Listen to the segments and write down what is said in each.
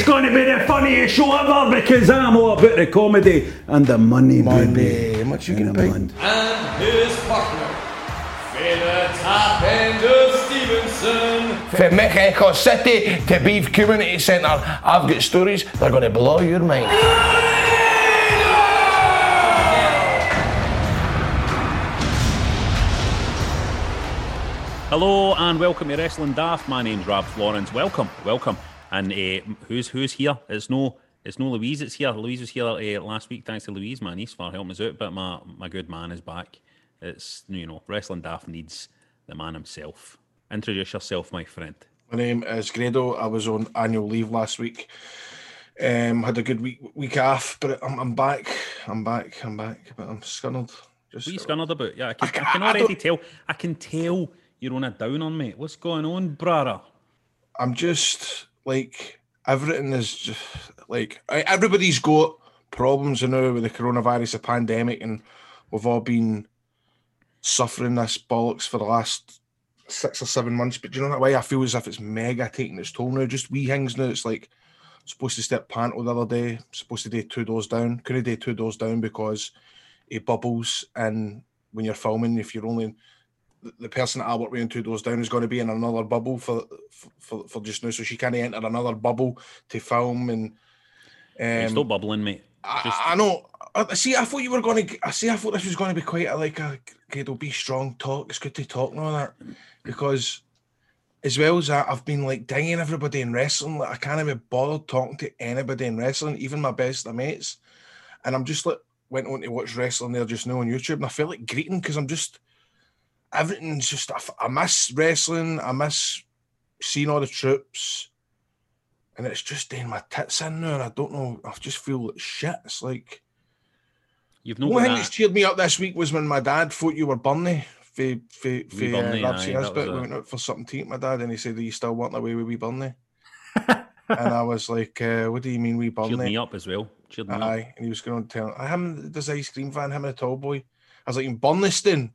It's going to be the funniest show ever because I'm all about the comedy and the money, baby. How much you And gonna pay? money. and his partner, Fela Top End of Stevenson. From Mexico City to Beef Community Centre, I've got stories that are going to blow your mind. Hello and welcome to Wrestling Daft. My name's Rob Florence. Welcome, welcome. And uh, who's who's here? It's no it's no Louise. It's here. Louise was here uh, last week. Thanks to Louise, my niece, for helping us out. But my my good man is back. It's you know Wrestling Daft needs the man himself. Introduce yourself, my friend. My name is Grado. I was on annual leave last week. Um, had a good week week off, but I'm, I'm back. I'm back. I'm back. But I'm scunnered. Just What are you scunnered about? Yeah, I can, I can I already don't- tell. I can tell you're on a down on me. What's going on, brother? I'm just like everything is just like everybody's got problems you know with the coronavirus, the pandemic, and we've all been suffering this bollocks for the last six or seven months. But you know that way I feel as if it's mega taking its toll now. Just wee things now. It's like supposed to step panto the other day, supposed to do two doors down. Couldn't do two doors down because it bubbles and when you're filming, if you're only the- person that I work with in two doors down is going to be in another bubble for for, for just now, so she can't enter another bubble to film and. Um, bubbling, mate. Just I, I know. I see. I thought you were going to. I see. I thought this was going to be quite a like a. It'll be strong talk. It's good to talk and all that because, as well as that, I've been like dinging everybody in wrestling. Like I can't be bothered talking to anybody in wrestling, even my best of mates. And I'm just like went on to watch wrestling there just now on YouTube, and I felt like greeting because I'm just everything's just—I miss wrestling. I miss seeing all the troops. And it's just doing my tits in now, and I don't know. I just feel like shit. It's like you've no got thing that's cheered me up this week was when my dad thought you were Bunny for for for uh, Ramsey aye, that. We went out for something to eat. My dad and he said, "Are you still wanting away with Wee Bunny?" and I was like, uh, "What do you mean, Wee Cheered me up as well. Cheered me up. Aye, and he was going to tell I him this ice cream van, him and a tall boy. I was like, "In Burniston."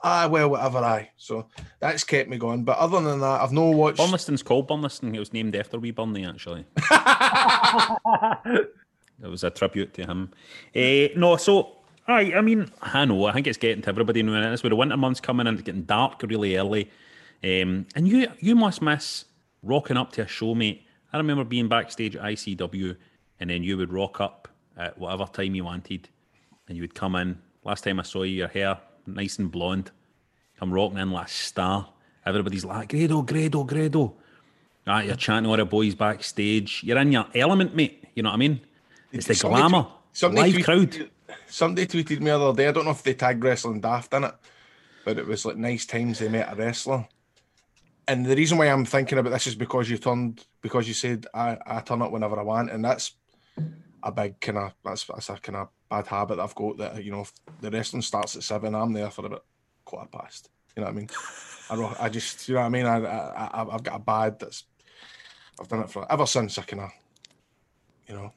Ah, well, whatever. Aye, so that's kept me going. But other than that, I've no watched. Burniston's called Burniston. It was named after Wee Bunny, actually. it was a tribute to him. Eh, no, so I, I mean, I know. I think it's getting to everybody now. and It's where the winter months coming and it's getting dark really early. Um, and you, you must miss rocking up to a show, mate. I remember being backstage at ICW, and then you would rock up at whatever time you wanted, and you would come in. Last time I saw you, your hair nice and blonde, come rocking in like a star. Everybody's like, Grado, Grado, Grado. Ah, you're chanting all the boys backstage. You're in your element, mate. You know what I mean? It's the Somebody glamour. tweet- somebody Live tweeted- crowd. Somebody tweeted me the other day. I don't know if they tagged wrestling daft in it, but it was like nice times they met a wrestler. And the reason why I'm thinking about this is because you turned because you said I, I turn up whenever I want, and that's a big kind of that's that's a kind of bad habit that I've got that you know if the wrestling starts at seven, I'm there for about quarter past. You know what I mean? I, ro- I just you know what I mean. I, I I've got a bad that's I've done it for ever since I kind of you know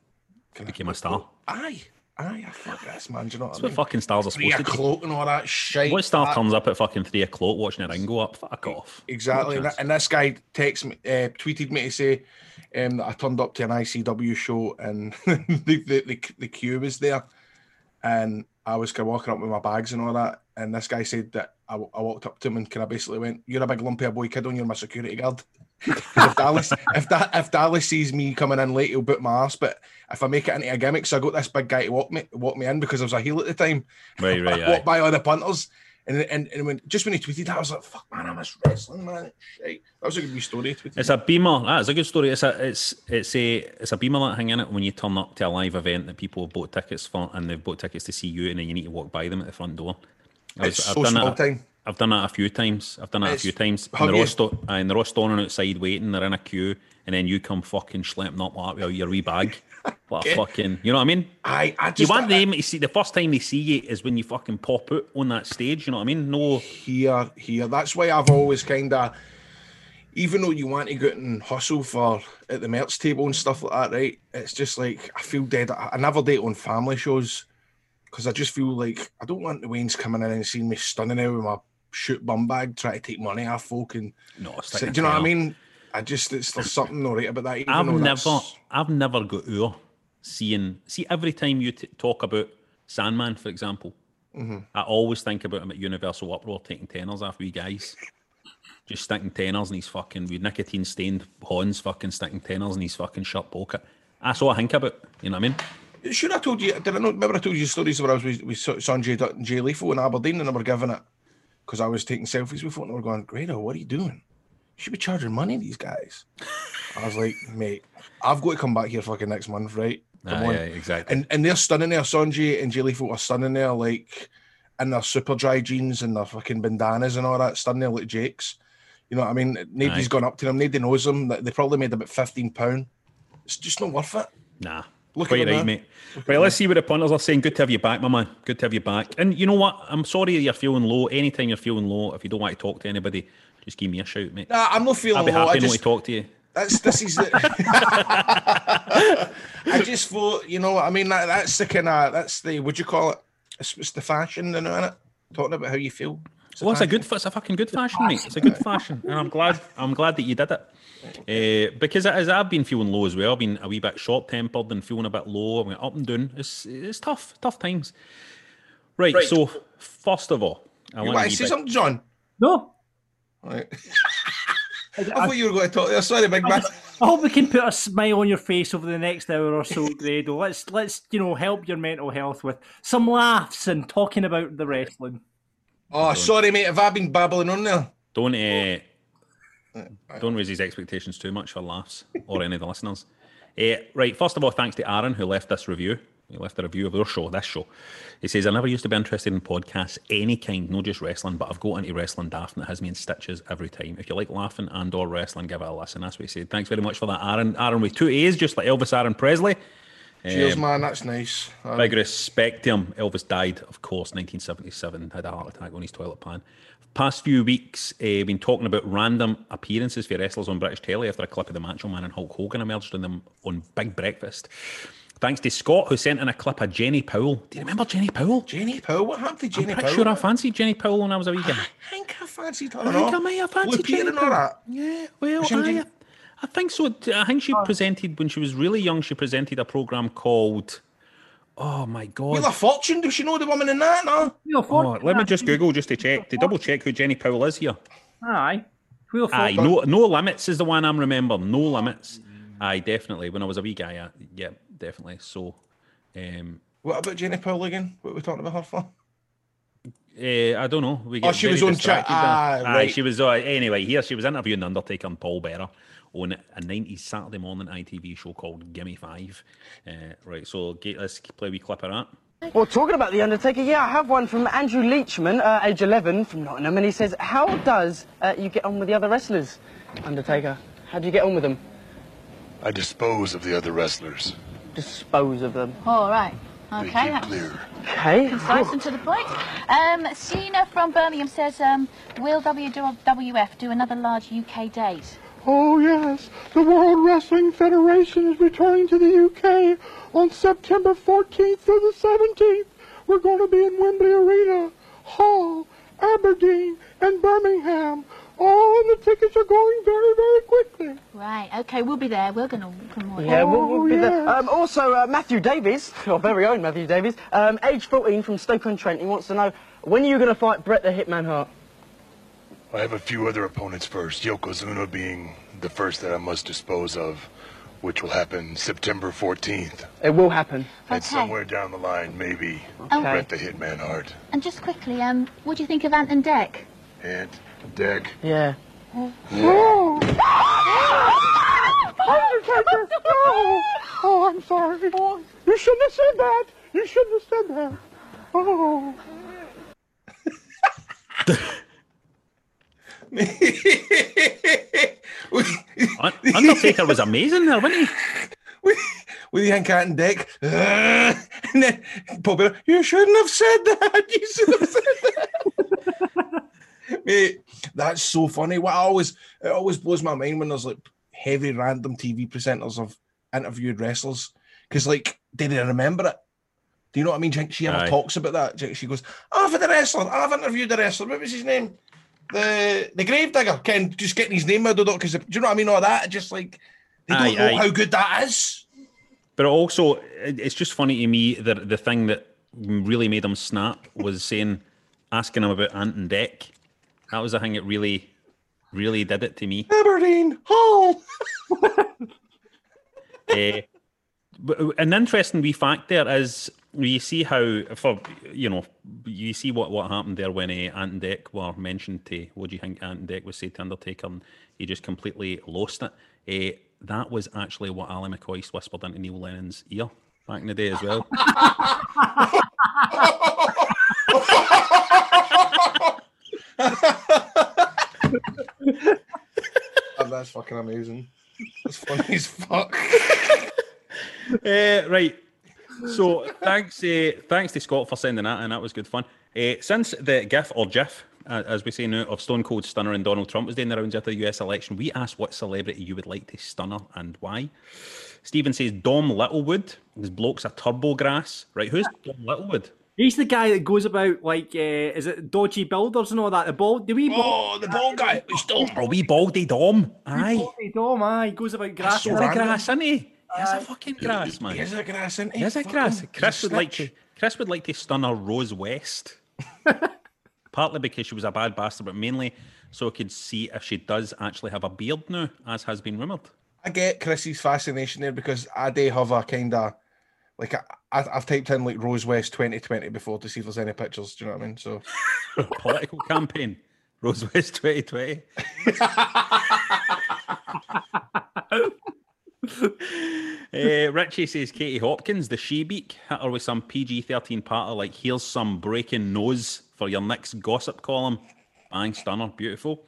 kind Became a star. Aye, aye, fuck this man. Do you know what That's I what mean? fucking stars are Three supposed to do. o'clock and all that shit. What star That- turns up at fucking three o'clock watching a ring go up? Fuck off. Exactly. No And, chance. and this guy texted me, uh, tweeted me to say um, that I turned up to an ICW show and the, the, the, the queue was there. And I was kind of walking up with my bags and all that. And this guy said that I, I walked up to him and kind of basically went, You're a big lumpy boy kid on, you're my security guard. If Dallas, if that, if Dallas sees me coming in late, he'll boot my ass. But if I make it into a gimmick, so I got this big guy to walk me, walk me in because I was a heel at the time. Right, right, I walked by all the punters, and and, and when just when he tweeted that, I was like, "Fuck, man, I miss wrestling, man." Shit. That was a good story. It's a beamer. That's a good story. It's a it's it's a it's a beamer that hang in it when you turn up to a live event that people have bought tickets for and they've bought tickets to see you and then you need to walk by them at the front door. I was- It's I've so done small that. time. I've done that a few times. I've done that a few times. And they're, all sto- and they're all standing outside waiting. They're in a queue, and then you come fucking schlepping up like with your wee bag. What a fucking, you know what I mean? I, I You just want I- them to see the first time they see you is when you fucking pop out on that stage. You know what I mean? No, here, here. That's why I've always kind of, even though you want to go out and hustle for at the merch table and stuff like that, right? It's just like I feel dead. I I never date on family shows because I just feel like I don't want the Waynes coming in and seeing me stunning out with my shoot bum bag, try to take money off folk and. no. Do you know what I mean? I just it's there's something all right about that. I've never, that's- I've never got over seeing. See, every time you t- talk about Sandman, for example, Mm-hmm. I always think about him at Universal Uproar taking tenors off we guys, just sticking tenors in his fucking with nicotine stained horns, fucking sticking tenors in his fucking shirt pocket. That's all I think about. You know what I mean? Should I told you. Did I not remember I told you stories where I was with, with Sanjay Dutt and Jay Lethal in Aberdeen and I were giving it because I was taking selfies with it and they were going, Grado, what are you doing? You should be charging money these guys. I was like, mate, I've got to come back here fucking next month, right? Come Aye, on. aye, exactly. And and they're standing there, Sanjay and Jay Lethal are standing there like in their super dry jeans and their fucking bandanas and all that, standing there like Jakes. You know what I mean? Nobody's Aye. gone up to them, nobody knows them. They probably made about £15. It's just not worth it. Nah. Look Quite at right, now. mate. Right, let's see what the punters are saying. Good to have you back, my man. Good to have you back. And you know what? I'm sorry you're feeling low. Anytime you're feeling low, if you don't want to talk to anybody, just give me a shout, mate. Nah, I'm not feeling I'll be low. happy I not just, to talk to you. That's this is the. I just thought, you know, what I mean, that, that's the kind of that's the would you call it? It's, it's the fashion, you know, innit? Talking about how you feel. The Well, it's a good, it's a fucking good fashion, mate. It's a good fashion, and I'm glad, I'm glad that you did it. Uh, because as I've been feeling low as well, I've been a wee bit short tempered and feeling a bit low. I went up and down. It's it's tough, tough times. Right. So first of all, I You want want to wee say bit- something, John? No, Right. I thought you were going to talk there. Sorry, big man. I hope we can put a smile on your face over the next hour or so, Grado. Let's let's you know help your mental health with some laughs and talking about the wrestling. Oh, sorry, mate. Have I been babbling on there? Don't uh, don't raise his expectations too much for laughs or any of the listeners. Uh, right, first of all, thanks to Aaron who left this review. He left a review of our show, this show. He says, I never used to be interested in podcasts, any kind, not just wrestling, but I've got into wrestling daft and it has me in stitches every time. If you like laughing and or wrestling, give it a listen. That's what he said. Thanks very much for that, Aaron. Aaron with two A's, just like Elvis Aaron Presley. Cheers, Um, man. That's nice. Uh, Big respect to him. Elvis died, of course, 1977, had a heart attack on his toilet pan. Past few weeks, uh, been talking about random appearances for wrestlers on British telly after a clip of the Macho Man and Hulk Hogan emerged on them on Big Breakfast. Thanks to Scott, who sent in a clip of Jenny Powell. Do you remember Jenny Powell? Jenny Powell. What happened to Jenny Powell? I'm pretty Powell? sure I fancied Jenny Powell when I was a wee guy. I think I fancied her. I think I may have fancied Jenny that. Yeah, well, she on I, Jenny- I think so. I think she presented, when she was really young, she presented a programme called, oh my God. Wheel of Fortune. Does she know the woman in that? No. Wheel of Oh, Fortune, let me just Google just to check, to double check who Jenny Powell is here. Aye, Wheel of Aye, Fortune. no, no limits is the one I'm remembering. No limits. Aye, definitely. When I was a wee guy, uh, yeah, definitely. So, um, What about Jenny Powell again? What were we talking about her for? eh, I don't know. We Oh, she was on distracted chat- ah, there. Aye, right. she was. Uh, anyway, here she was interviewing Undertaker and Paul Bearer on a 90s Saturday morning ITV show called Gimme Five. Uh, right, so get, let's play a wee clip of that. Well, talking about The Undertaker, yeah, I have one from Andrew Leachman, uh, age 11, from Nottingham, and he says, How does uh, you get on with the other wrestlers, Undertaker? How do you get on with them? I dispose of the other wrestlers. Dispose of them. All right. Make Okay. you That's clear. Okay. concise and to the point. Um, Cena from Birmingham says, um, will WWF do another large UK date? Oh, yes. The World Wrestling Federation is returning to the UK on September 14th through the 17th. We're going to be in Wembley Arena, Hull, Aberdeen, and Birmingham. All the tickets are going very, very quickly. Right. Okay, we'll be there. We're going to come on. Yeah, we'll, we'll be Oh, there. Um, also, uh, Matthew Davies, our very own Matthew Davies, um, age 14 from Stoke-on-Trent, he wants to know, when are you going to fight Bret the Hitman Hart? I have a few other opponents first. Yokozuna being the first that I must dispose of, which will happen September 14th. It will happen. Okay. And somewhere down the line, maybe Okay. Bret the Hitman Hart. And just quickly, um, what do you think of Ant and Dec? And Dec. Yeah. Oh! Undertaker! No! Oh, I'm sorry. You shouldn't have said that. You shouldn't have said that. Oh. Un- Undertaker was amazing there, wasn't he? What do you think, and Dick? and then Paul Bearer, you shouldn't have said that. You should have said that. Mate, that's so funny. What I always it always blows my mind when there's like heavy random TV presenters of interviewed wrestlers. Because like, did they remember it? Do you know what I mean? Do you think She ever Aye. talks about that. Do you think She goes, "Oh, for the wrestler, I've interviewed the wrestler. What was his name? The the Gravedigger. Ken, just getting his name out of it because do you know what I mean? All that, just like they don't Aye, know aye. how good that is. But also, it's just funny to me that the thing that really made him snap was saying, asking him about Ant and Dec. That was the thing that really, really did it to me. Aberdeen Hall. Eh, but an interesting wee fact there is you see how for you know you see what what happened there when uh, Ant and Dec were mentioned to what do you think Ant and Dec was said to Undertaker and he just completely lost it. Uh, that was actually what Ali McCoy whispered into Neil Lennon's ear back in the day as well. Oh, that's fucking amazing. That's funny as fuck. uh, right. So thanks, uh, thanks to Scott for sending that, and that was good fun. Uh, since the GIF or GIF, as we say now, of Stone Cold Stunner and Donald Trump was doing the rounds after the US election, we asked what celebrity you would like to stunner and why. Stephen says Dom Littlewood. His bloke's a turbo grass. Right, who's Dom Littlewood? He's the guy that goes about like, uh, is it dodgy builders and all that? The ball, the wee ball, Oh, the ball guy. He's still A wee baldy Dom. Aye. baldy dom, aye, goes about grass. so He's a random. grass, isn't he? He's a fucking grass, man. He is a grass, isn't he? He is a grass. Chris would like to. Chris would like to stun her Rose West. Partly because she was a bad bastard, but mainly so I could see if she does actually have a beard now, as has been rumoured. I get Chrissy's fascination there because I do have a kind of like I, I, I've typed in like Rose West 2020 before to see if there's any pictures. Do you know what I mean? So Political campaign. Rose West 2020. Uh, Richie says Katie Hopkins, the she beak, hit her with some PG 13 patter like, here's some breaking news for your next gossip column. Bang, stunner, beautiful.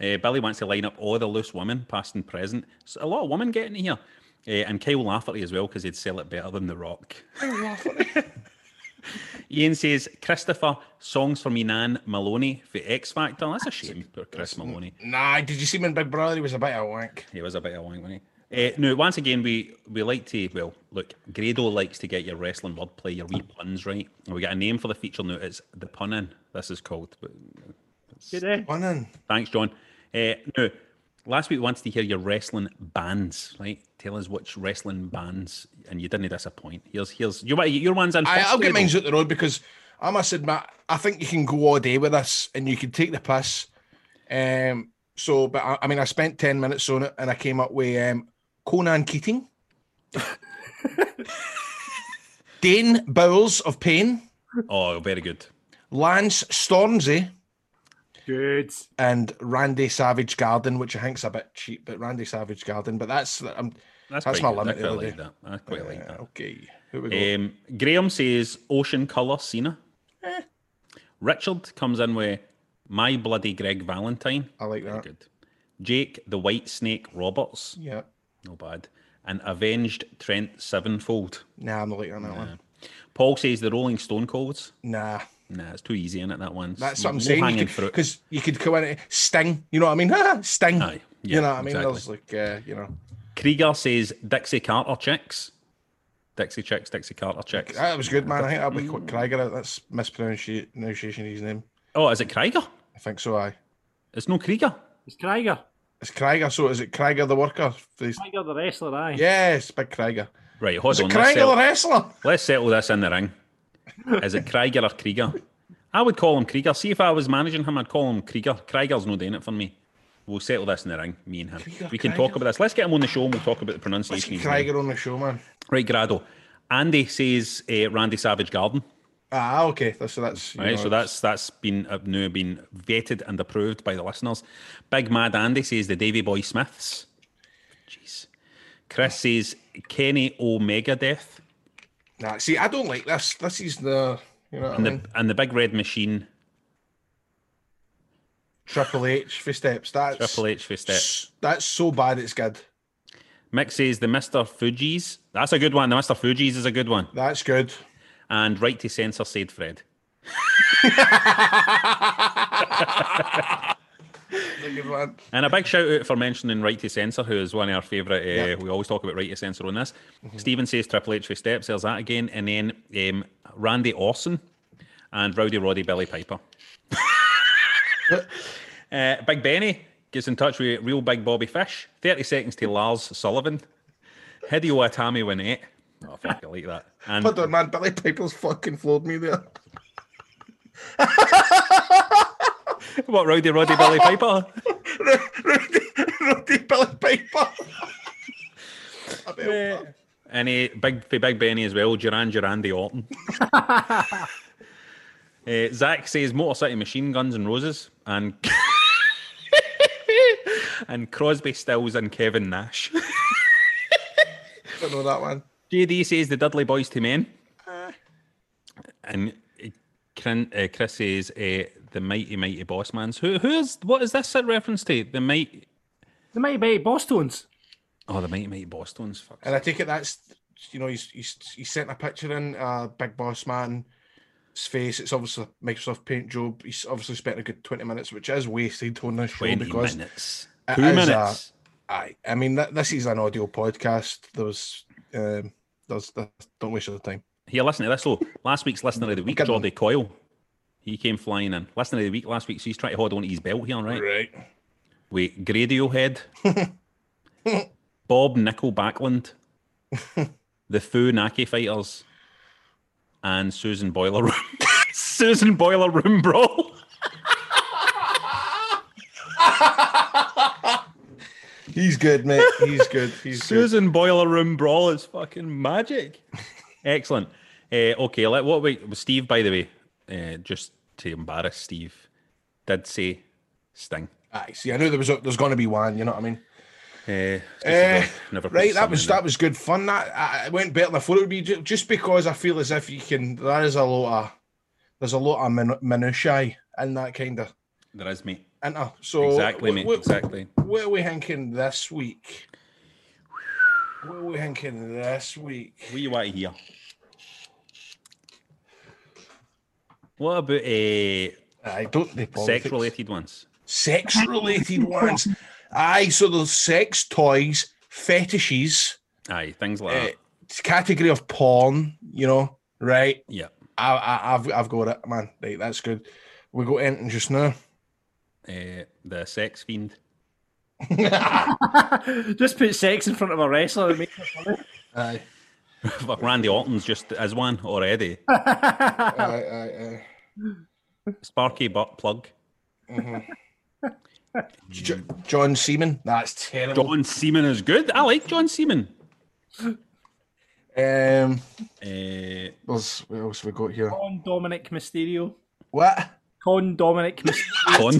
Uh, Billy wants to line up all the loose women, past and present. So a lot of women getting here. Uh, and Kyle Lafferty as well, because he'd sell it better than The Rock. Ian says, Christopher, songs for me Nan Maloney for X Factor. That's a shame for Chris Maloney. nah, did you see him in Big Brother? He was a bit of a wank. He was a bit of a wank, wasn't he? Uh, no, once again, we we like to, well, look, Grado likes to get your wrestling wordplay, your wee puns right. And we got a name for the feature now. It's The Punnin, this is called. Good day. One in. thanks, John. Uh, no, last week we wanted to hear your wrestling bands, right? Tell us which wrestling bands, and you didn't disappoint. Here's, here's, you want your ones in I, first, I'll get Grado? mine out the road because I must admit, I think you can go all day with this and you can take the piss. Um, so, but I, I mean, I spent 10 minutes on it and I came up with um, Conan Keating, Dane Bowles of Pain, Oh, very good. Lance Stormzy, Good. and Randy Savage Garden, which I think's a bit cheap, but Randy Savage Garden. But that's um, That's, That's my good. limit I quite like that. I quite like uh, that. okay. Here we go. Um, Graham says Ocean Colour Cena. Eh. Richard comes in with My Bloody Greg Valentine. I like Very that. good. Jake the White Snake Roberts. Yeah. No bad. And Avenged Trent Sevenfold. Nah, I'm not liking that one. Paul says the Rolling Stone Colds. Nah. Nah, it's too easy in it, that one. That's what I'm saying. Because you could go in and Sting. You know what I mean? Sting. Aye, you know what I mean? exactly. There's like, uh, you know, Krieger says Dixie Carter chicks. Dixie chicks, Dixie Carter chicks. that was good, man. I think that'll be quick Krieger. That's mispronunciation of his name. Oh, is it Krieger? I think so. Aye. It's no Krieger. It's Krieger. It's Krieger. So is it Krieger the worker? Krieger the wrestler, aye. Yes, big Krieger. Right, hold Is on. it Krieger the wrestler? Let's settle this in the ring. Is it Krieger or Krieger? I would call him Krieger. See if I was managing him, I'd call him Krieger. Krieger's no doing it for me. We'll settle this in the ring, me and him. Krieger, we can Krieger. talk about this. Let's get him on the show and we'll talk about the Let's pronunciation. get of his name. Krieger on the show, man. Right, Grado. Andy says uh, Randy Savage Garden. Ah, okay. So that's Right, know, so that's that's been uh, now been vetted and approved by the listeners. Big Mad Andy says the Davy Boy Smiths. Jeez. Chris says Kenny Omega Death. Nah, see, I don't like this. This is the you know what I And mean? the and the Big Red Machine. Triple H for steps. That's Triple H for steps. That's so bad. It's good. Mick says the Mr. Fuji's. That's a good one. The Mr. Fuji's is a good one. That's good. And Right to Censor said Fred. That's a good one. And a big shout out for mentioning Right to Censor, who is one of our favourite. Uh, Yep. We always talk about Right to Censor on this. Stephen says Triple H for steps. There's that again. And then um, Randy Orson and Rowdy Roddy Billy Piper. uh, big Benny gets in touch with real big Bobby Fish. 30 seconds to Lars Sullivan. Hideo Itami Winette. Oh, fuck, I like that. And Hold on, man. Billy Piper's fucking floored me there. what, Rowdy Roddy Billy Piper? Roddy Billy Piper. Uh, and uh, big for Big Benny as well, Duran Durandi Orton. uh, Zach says Motor City Machine Guns and Roses and and Crosby Stills and Kevin Nash. I don't know that one. JD says the Dudley Boys to Men. And uh, Crin- uh, Chris says uh, the Mighty Mighty Bossmans. Who who is what is this a reference to? The Mighty The Mighty Mighty Bosstones. Oh the Mighty Mighty Bosstones. Fuck. And I take it that's you know he's he's he's sent a picture in uh big boss man's face. It's obviously Microsoft Paint job. He's obviously spent a good twenty minutes, which is wasted on this show 20 because minutes. it Two minutes. Aye, I mean th- this is an audio podcast. There was um, there's, there- don't waste your time. Here, listen to this. So, last week's listener of the week. Jordy Coyle, he came flying in. Listener of the week last week, so he's trying to hold on to his belt here, right? Right. Wait, Gradio Head, Bob Nickel Backland, the Foo Naki Fighters, and Susan Boiler Room. Susan Boiler Room Brawl. He's good, mate. He's good. He's good. Susan Boiler Room Brawl is fucking magic. Excellent. Uh, okay, let what we Steve, by the way, uh, just to embarrass Steve, did say Sting. I see, I knew there was a, there's going to be one. You know what I mean? Uh, never right, that was that was good fun. That I, went better than I thought it would be. Just because I feel as if you can, there is a lot of there's a lot of min- minutiae in that kind of. there. There is, mate. Enter. So exactly, mate. what- exactly. What are we thinking this week? What are we thinking this week? What do you want to hear? What about uh, I don't the Sex related ones? sex related ones. Aye, so there's sex toys, fetishes, Aye, things like uh, that. category of porn. You know, right? Yeah. I, I, I've I've got it, man. Right, that's good. We got anything just now. Uh, the sex fiend. Just put sex in front of a wrestler and make it funny. Aye, Fuck, Randy Orton's just as one already. aye, aye, aye. Sparky butt plug. J- John Seaman. That's terrible. John Seaman is good. I like John Seaman. Um, Uh, what else we got here? Con Dominic Mysterio. What? Con Dominic Con,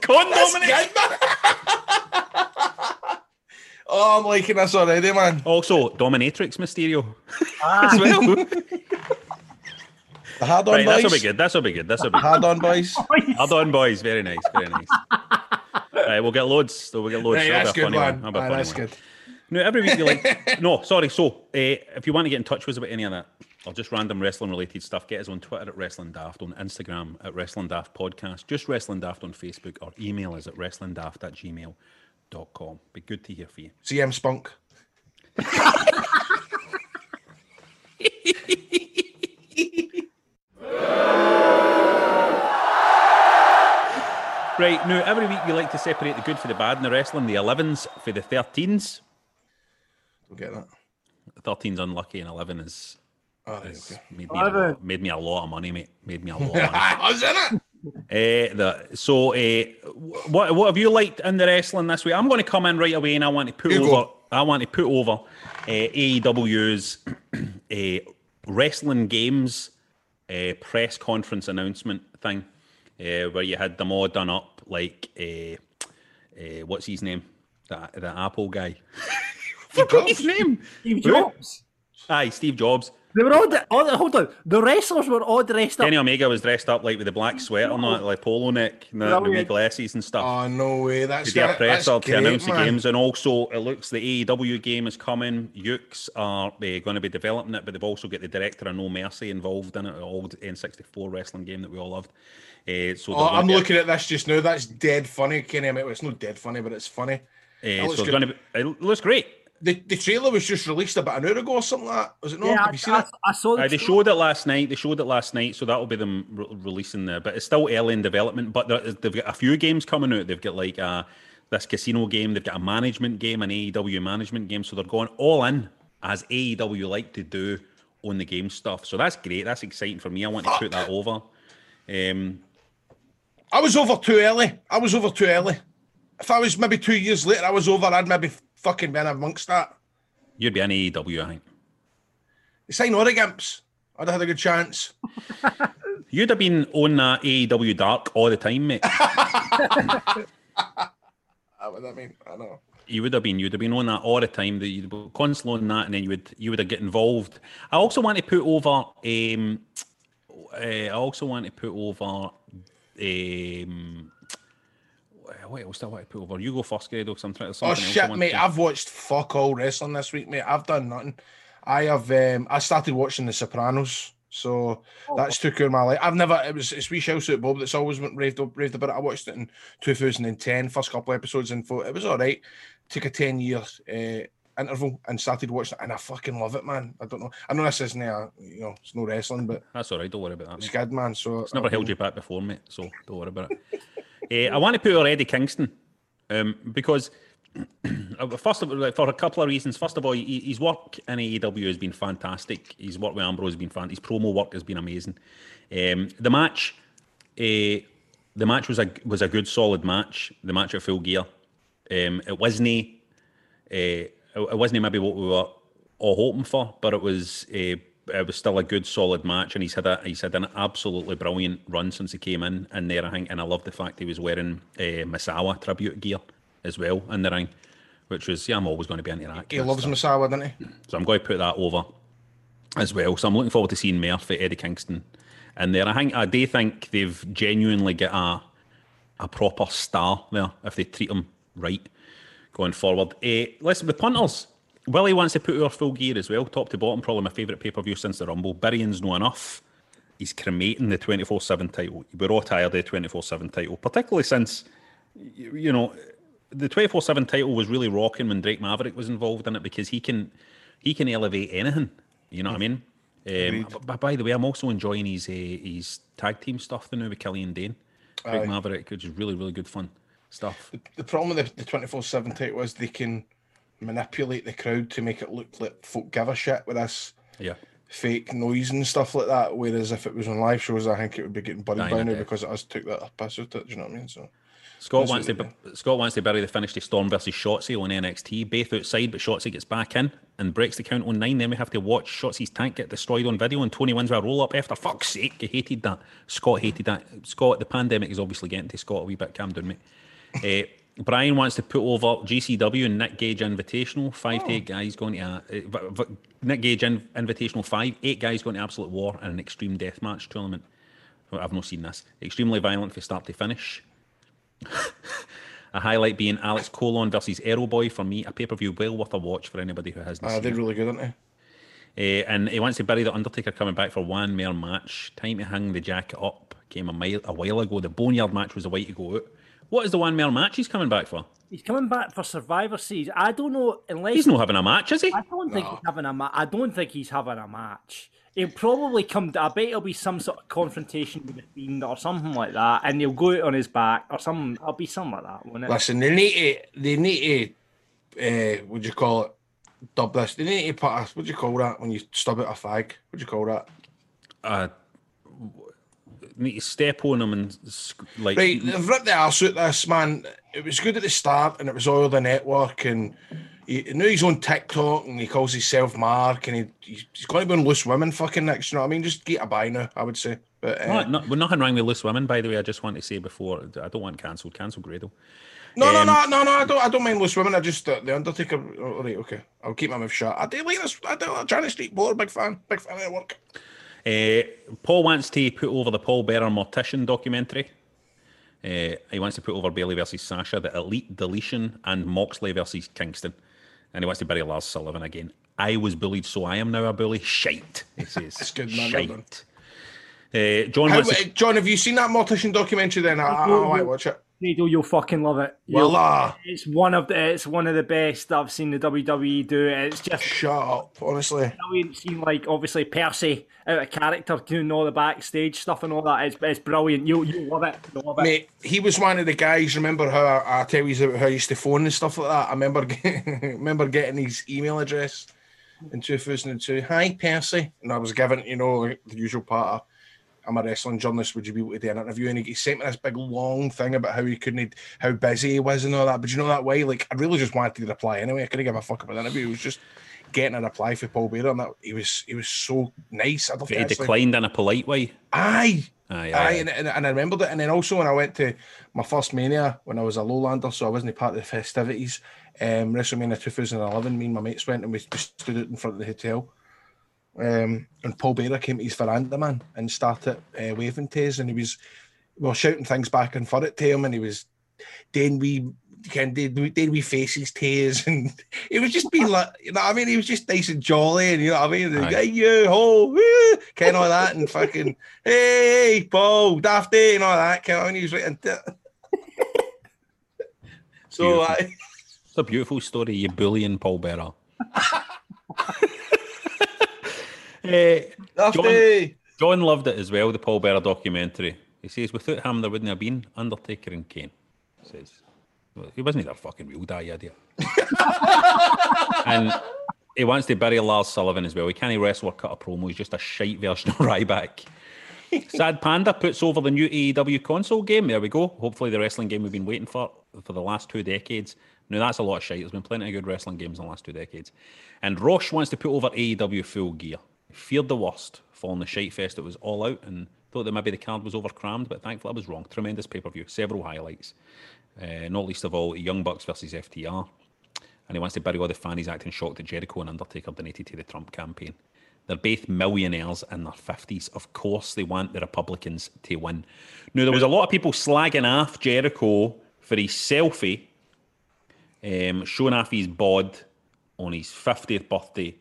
Con That's Dominic. good, man. oh, I'm liking this already, man. Also, Dominatrix Mysterio Ah. as well. The hard on right, this will be boys. good. This will be good. This will be good. Hard on boys. hard on boys. Very nice. Very nice. right, we'll get loads. So we'll get loads. Right, That'll that's a good funny one. That'll be a Aye, funny that's one. good. No, every week you like. no, sorry. So, uh, if you want to get in touch with us about any of that, or just random wrestling related stuff, get us on Twitter at Wrestling Daft, on Instagram at Wrestling Daft Podcast, just Wrestling Daft on Facebook, or email us at wrestlingdaft at gmail.com. Be good to hear from you. CM Spunk. Right, now every week we like to separate the good for the bad in the wrestling, the 11s for the 13s. Don't get that. 13's unlucky and 11 is All right, It's okay. made, me a lot, made me a lot of money, mate. Made me a lot of money. I was in it. Uh, the, so, uh, what what have you liked in the wrestling this week? I'm going to come in right away, and I want to put You over. go. I want to put over uh, AEW's uh, wrestling games uh, press conference announcement thing, uh, where you had them all done up like uh, uh, what's his name? The the Apple guy. Forgot his name. Steve Who? Jobs. Aye, Steve Jobs. They were all, the, all hold on. The wrestlers were all dressed up. Kenny Omega was dressed up like with the black sweater, not like polo neck, and the, the wee glasses and stuff. Oh no way! That's to do a that, that's to great, announce the games, and also it looks the AEW game is coming. Yuke's are uh, going to be developing it, but they've also got the director of No Mercy involved in it, an old N64 wrestling game that we all loved. Uh, so Oh, I'm looking at this just now. That's dead funny, Kenny. I mean, it's not dead funny, but it's funny. Uh, looks so it's going to be. It looks great. The, the trailer was just released about an hour ago or something like that. Was it not? Yeah, Have you seen I, it? I, I saw the Uh, they showed it last night. They showed it last night, so that'll be them re- releasing there. But it's still early in development. But there- they've got a few games coming out. They've got like uh, this casino game. They've got a management game, an AEW management game. So they're going all in as AEW like to do on the game stuff. So that's great. That's exciting for me. I want to put that over. Um, I was over too early. I was over too early. If I was maybe two years later, I was over. I'd maybe fucking been amongst that. you'd be an AEW, I think. They Sign Origimps. I'd have had a good chance. You'd have been on that AEW Dark all the time, mate. What would that mean? I know. You would have been. You'd have been on that all the time. That you'd be constantly on that, and then you would you would have get involved. I also want to put over. Um, uh, I also want to put over. Um, what else do I want to put over? You go first, Grado. Because I'm trying to. Oh I shit, want mate! to- I've watched fuck all wrestling this week, mate. I've done nothing. I have. Um, I started watching The Sopranos, so Oh. that's took over my life. I've never. It was it's wee shout out Bob that's always went raved up, raved about it. I watched it in 2010, first couple episodes, and thought it was all right. Took a 10 year uh, interval and started watching it, and I fucking love it, man. I don't know. I know this isn't a, you know, it's no wrestling, but That's all right. Don't worry about that. it's Mate. good, man. So It's never held you back before, mate. So don't worry about it. Uh, I want to put Eddie Kingston um, because uh, first of all, for a couple of reasons. First of all, his work in AEW has been fantastic. His work with Ambrose has been fantastic. His promo work has been amazing. Um, the match, uh, the match was a was a good solid match. The match at Full Gear. Um, it wasn't. Uh, it wasn't maybe what we were all hoping for, but it was uh, it was still a good solid match, and he's had a he's had an absolutely brilliant run since he came in in there. I think, and I love the fact he was wearing uh, Misawa tribute gear as well in the ring, which was yeah, I'm always going to be into that. he loves stuff. Misawa, doesn't he? So I'm going to put that over as well. So I'm looking forward to seeing Murphy, Eddie Kingston in there. I think I do think they've genuinely got a a proper star there if they treat him right going forward. Uh, listen, the punters. Willie wants to put our full gear as well, top to bottom. Probably my favourite pay per view since the Rumble. Burying's no enough. He's cremating the 24 7 title. We're all tired of the 24 7 title, particularly since, you know, the 24 7 title was really rocking when Drake Maverick was involved in it because he can he can elevate anything. You know what I mean? Um, but, by the way, I'm also enjoying his uh, his tag team stuff the new with Killian Dain, Drake Aye. Maverick, which is really really good fun stuff. The problem with the 24 7 title is they can manipulate the crowd to make it look like folk give a shit with this Yeah. fake noise and stuff like that. Whereas if it was on live shows, I think it would be getting buried by now because it has took that piss out it. Do you know what I mean? So Scott wants to Scott wants to bury the finish to Storm versus Shotzi on NXT. Both outside, but Shotzi gets back in and breaks the count on nine. Then we have to watch Shotzi's tank get destroyed on video, and Toni wins with a roll up after. Fuck's sake, he hated that. Scott hated that. Scott, the pandemic is obviously getting to Scott a wee bit. Calm down, mate. uh, Brian wants to put over GCW and Nick Gage Invitational. Five to eight guys going to uh, Nick Gage in, Invitational. Five, eight guys going to Absolute War and an Extreme Deathmatch tournament. I've not seen this. Extremely violent from start to finish. A highlight being Alex Colon versus Arrow Boy for me, a pay per view well worth a watch for anybody who hasn't uh, seen they're really good, aren't they? Uh, and he wants to bury the Undertaker coming back for one more match. Time to hang the jacket up. Came a mile a while ago. The Boneyard match was a way to go out. What is the one male match he's coming back for? He's coming back for Survivor Series. I don't know unless He's not having a match, is he? I don't think he's having a match. I don't think he's having a match. He'll probably come. I bet it'll be some sort of confrontation with the Fiend or something like that, and he'll go out on his back or something. It'll be something like that, won't it? Listen, they need to, they need to, uh, what do you call it? dub this. They need to put a, what do you call that when you stub out a fag? What do you call that? Uh, need to step on them and like Right, they've ripped the arse out this man. It was good at the start, and it was all the network, and he, now he's on TikTok, and he calls himself Mark, and he, he's, going to be on Loose Women fucking next. You know what I mean? Just get a buy now, I would say. But uh, No, no, well, nothing wrong with loose women, by the way. I just want to say before, I don't want cancelled. Cancel Grado. no, no, um, no, no, no. I don't. I don't mind Loose Women. I just uh, the Undertaker. All right, okay. I'll keep my mouth shut. I do like this. I do. Johnny Street Board, big fan, big fan of their work. Uh, Paul wants to put over the Paul Bearer Mortician documentary. Uh, he wants to put over Bayley versus Sasha, the Elite Deletion, and Moxley versus Kingston. And he wants to bury Lars Sullivan again. I was bullied, so I am now a bully. Shite, he says. That's good, man. Shite. Uh, John How, to, John, have you seen that Mortician documentary? Then I, I, I might watch it. Grado, you'll fucking love it. You'll- it's one of the it's one of the best I've seen the WWE do. It's just shut up, honestly. brilliant. Seeing like obviously Percy out of character doing all the backstage stuff and all that. It's, it's brilliant. You you love it. You love it. Mate, he was one of the guys. Remember how I, I tell you about how I used to phone and stuff like that. I remember remember getting his email address in 2002. Hi, Percy, and I was given you know the usual part of I'm a wrestling journalist. Would you be able to do an interview? And he, sent me this big long thing about how he couldn't, how busy he was and all that. But you know that way, like I really just wanted to reply anyway. I couldn't give a fuck about the interview. It was just getting a reply for Paul Bearer, and that he was he was so nice. I don't he declined in a polite way. Aye. Aye, Aye, aye. and, and, and I remembered it. And then also when I went to my first Mania when I was a Lowlander, so I wasn't a part of the festivities. Um, WrestleMania 2011, me and my mates went and we, we stood out in front of the hotel. Um, and Paul Bearer came to his veranda, man, and started uh, waving to us, and he was, we were shouting things back and forth to him, and he was doing we can did did we faces to us, and it was just being like, you know, I mean, he was just nice and jolly, and you know what I mean, Aye. hey you ho, woo, kind of that, and fucking hey, hey Paul, Dafty, and all that, kind of, and he was right. so Beautiful. I. It's a beautiful story, you bullying Paul Bearer. Eh, John, John loved it as well, the Paul Bearer documentary. He says, without him, there wouldn't have been Undertaker and Kane. He says, well, he wasn't their fucking real you idiot. and he wants to bury Lars Sullivan as well. He can't wrestle or cut a promo. He's just a shite version of Ryback. Sad Panda puts over the new AEW console game. There we go. Hopefully, the wrestling game we've been waiting for for the last two decades. Now, that's a lot of shite. There's been plenty of good wrestling games in the last two decades. And Roche wants to put over AEW full gear. Feared the worst following the shite fest that was all out and thought that maybe the card was overcrammed, but thankfully I was wrong. Tremendous pay per view, several highlights. Uh, not least of all, Young Bucks versus FTR. And he wants to bury all the fans acting shocked that Jericho and Undertaker donated to the Trump campaign. They're both millionaires in their 50s. Of course, they want the Republicans to win. Now, there was a lot of people slagging off Jericho for his selfie, um, showing off his bod on his 50th birthday.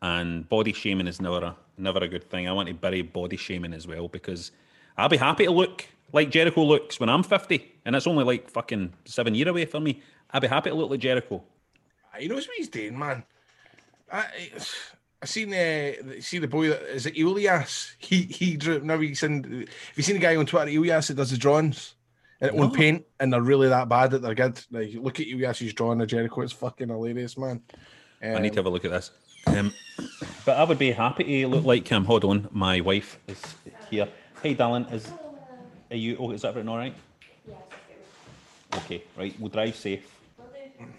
And body shaming is never a, never a good thing. I want to bury body shaming as well because I'll be happy to look like Jericho looks when I'm 50. And it's only like fucking seven year away for me. I'll be happy to look like Jericho. He knows what he's doing, man. I, I seen uh, see the boy that is it Elias. He he drew now he's in. Have you seen the guy on Twitter, Elias, that does the drawings and on No. paint, and they're really that bad that they're good. Like look at you guys, he's drawing a Jericho. It's fucking hilarious, man. I need to have a look at this. Um, but I would be happy to look like him. Hold on, my wife is here. Hey, darling, is are you? Oh, is everything all right? Okay, right. We'll drive safe.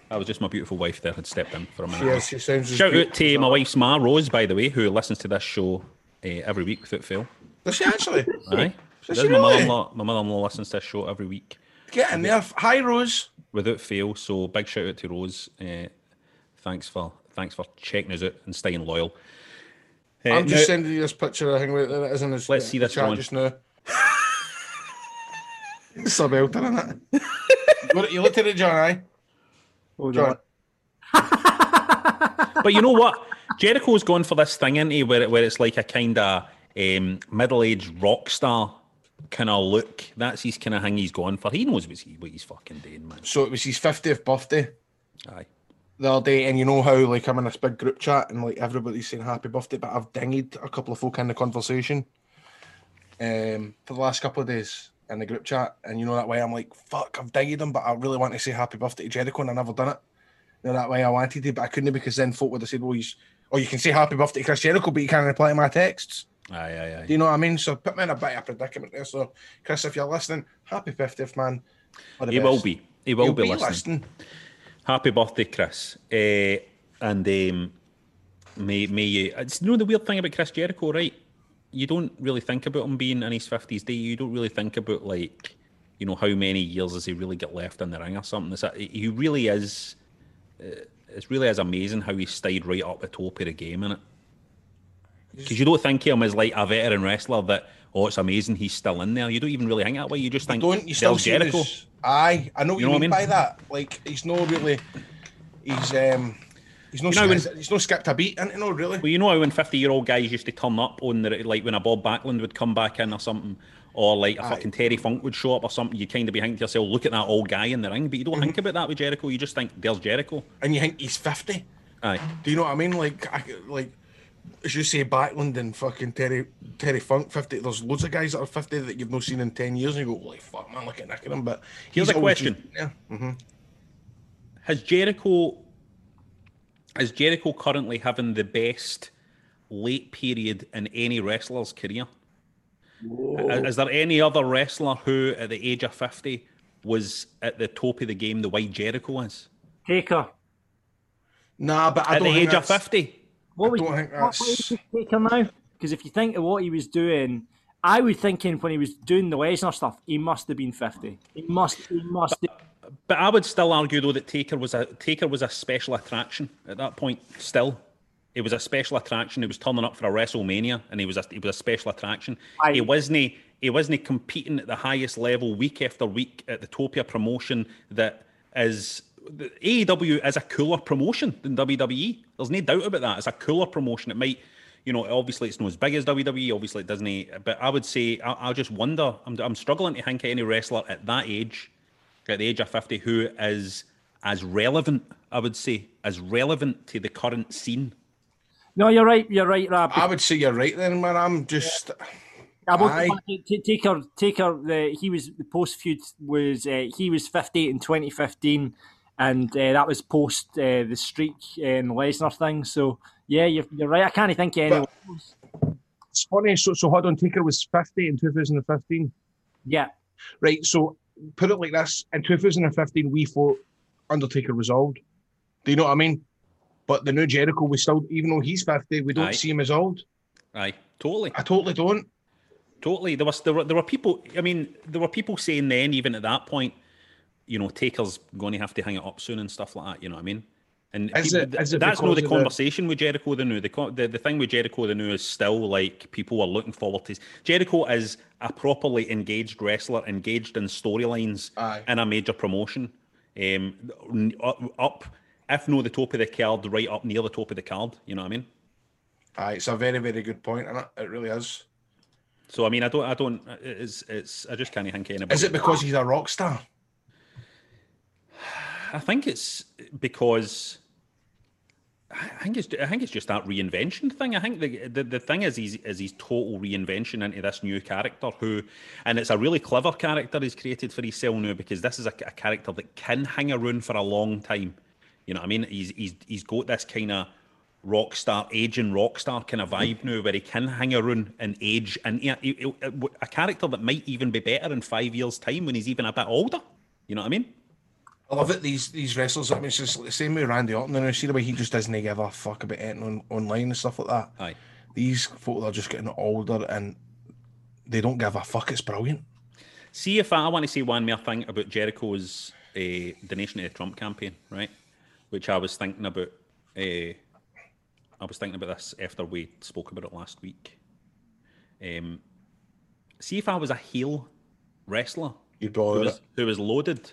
That was just my beautiful wife there had stepped in for a minute. Yes, she sounds Shout out to my wife's ma, Rose, by the way, who listens to this show uh, every week without fail. Does she actually? Aye. Does does. she My really? mother-in-law, my mother-in-law listens to this show every week Get in there. Hi, Rose. without fail. So big shout out to Rose. Uh, thanks for thanks for checking us out and staying loyal. Uh, I'm just now- sending you this picture. I think it is in his, Let's see the this chat one. just now. Subaltern, isn't it? You looked at it, John. Aye. Hold John. but you know what? Jericho's going for this thing, is where, it, where it's like a kind of um, middle-aged rock star kind of look. That's his kind of thing he's going for. He knows what, he, what he's fucking doing, man. So it was his 50th birthday. Aye. The other day, and you know how like I'm in this big group chat and like everybody's saying happy birthday, but I've dinged a couple of folk in the conversation um for the last couple of days in the group chat, and you know that way I'm like, fuck, I've dinged them, but I really want to say happy birthday to Jericho, and I never done it. you know, that way I wanted to, but I couldn't because then folk would have said, "Well, you, or you can say happy birthday, to Chris Jericho, but you can't reply to my texts." Aye, aye, aye. Do you know what I mean? So put me in a bit of a predicament there. So, Chris, if you're listening, happy 50th, man. He will best. be. He will He'll be, be listening. listening. Happy birthday, Chris. Eh, and um, may may you. It's, you know the weird thing about Chris Jericho, right? You don't really think about him being in his fifties, do you? You don't really think about like, you know, how many years does he really get left in the ring or something? It's he really is. Uh, it's really is amazing how he stayed right up the top of the game in it. Because you don't think of him as like a veteran wrestler that oh it's amazing he's still in there. You don't even really think that way. You just think Don't you still Jericho. as- Aye, I know what You you, know what mean, I mean? by that. Like, he's not really. He's um. He's no. You know when- he's no skipped a beat, isn't he? No, really. Well, you know how when fifty-year-old guys used to turn up on the like when a Bob Backlund would come back in or something, or like a Aye. fucking Terry Funk would show up or something. You kind of be thinking to yourself, "Look at that old guy in the ring," but you don't Mm-hmm. think about that with Jericho. You just think there's Jericho. And you think he's fifty. Aye, Do you know what I mean? Like, I, like, as you say, Backlund and fucking Terry Terry Funk, fifty. There's loads of guys that are fifty that you've not seen in ten years, and you go, "Holy fuck, man, look at Nick at him." But Here's a question. just- yeah. hmm has Jericho is Jericho currently having the best late period in any wrestler's career? Is, is there any other wrestler who, at the age of fifty, was at the top of the game the way Jericho is? Taker. Nah, but I at don't the think age of fifty. What was, don't what that's- was Taker now? Because if you think of what he was doing, I was thinking when he was doing the Lesnar stuff, he must have been fifty. He must. He must. Have, But I would still argue though that Taker was a Taker was a special attraction at that point. Still, it was a special attraction. He was turning up for a WrestleMania, and he was a, he was a special attraction. Aye. He wasn't he wasn't competing at the highest level week after week at the Topia promotion that is. The AEW is a cooler promotion than WWE. There's no doubt about that. It's a cooler promotion. It might, you know, obviously it's not as big as WWE. Obviously it doesn't. But I would say I, I just wonder. I'm, I'm struggling to think of any wrestler at that age at the age of 50 who is as relevant, I would say, as relevant to the current scene. no, you're right. You're right, Rab. I would say you're right then, man. I'm just. I will Aye. Taker. Taker. The he was the post feud was uh, he was fifty in 2015, and uh, that was post uh, the streak and Lesnar thing. So yeah, you're, you're right. I can't think of anyone. It's funny. So, so hold. Taker was 50 in 2015. Yeah, Right. So, put it like this: in 2015, we thought Undertaker resolved. Do you know what I mean? But the new Jericho, we still, even though he's 50, we don't Aye. see him as old. Aye, totally. I totally don't. Totally. There was there were, there were people. I mean, there were people saying then, even at that point, you know, Taker's going to have to hang it up soon and stuff like that. You know what I mean? And Is people- it- is it that's not the of the- conversation with Jericho the new. The, the the thing with Jericho the new is still like people are looking forward to. Jericho is a properly engaged wrestler, engaged in storylines in a major promotion. Um, up, if no the top of the card, right up near the top of the card. You know what I mean? Aye, it's a very, very good point, and it? it really is. So I mean, I don't, I don't. It's, it's. I just can't think anybody. Is it because he's a rock star? I think it's because I think it's I think it's just that reinvention thing. I think the the, the thing is he's is his total reinvention into this new character who, and it's a really clever character he's created for himself now because this is a, a character that can hang around for a long time. You know what I mean? He's he's he's got this kind of rock star, aging rock star kind of vibe now where he can hang around and age and a character that might even be better in five years' time when he's even a bit older. You know what I mean? I love it. These these wrestlers. I mean, it's just the same with Randy Orton. And I see the way he just doesn't give a fuck about anything on, online and stuff like that. Aye. These folk are just getting older and they don't give a fuck. It's brilliant. See if I, I want to say one more thing about Jericho's uh, donation to the Trump campaign, right? Which I was thinking about. Uh, I was thinking about this after we spoke about it last week. Um, see if I was a heel wrestler You'd who was, who was loaded,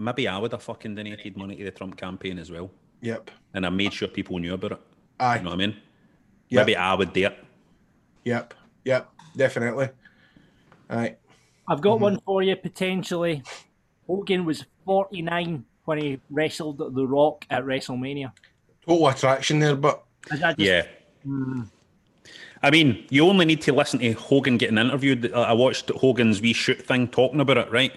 maybe I would have fucking donated money to the Trump campaign as well, Yep. and I made sure people knew about it. Aye. You know what I mean? Yep. Maybe I would do it. Yep. Yep. Definitely. Aye. I've got mm-hmm. one for you potentially. Hogan was 49 when he wrestled The Rock at WrestleMania. Total attraction there, but just- Yeah. Hmm. I mean, you only need to listen to Hogan getting interviewed. I watched Hogan's wee shoot thing talking about it, right?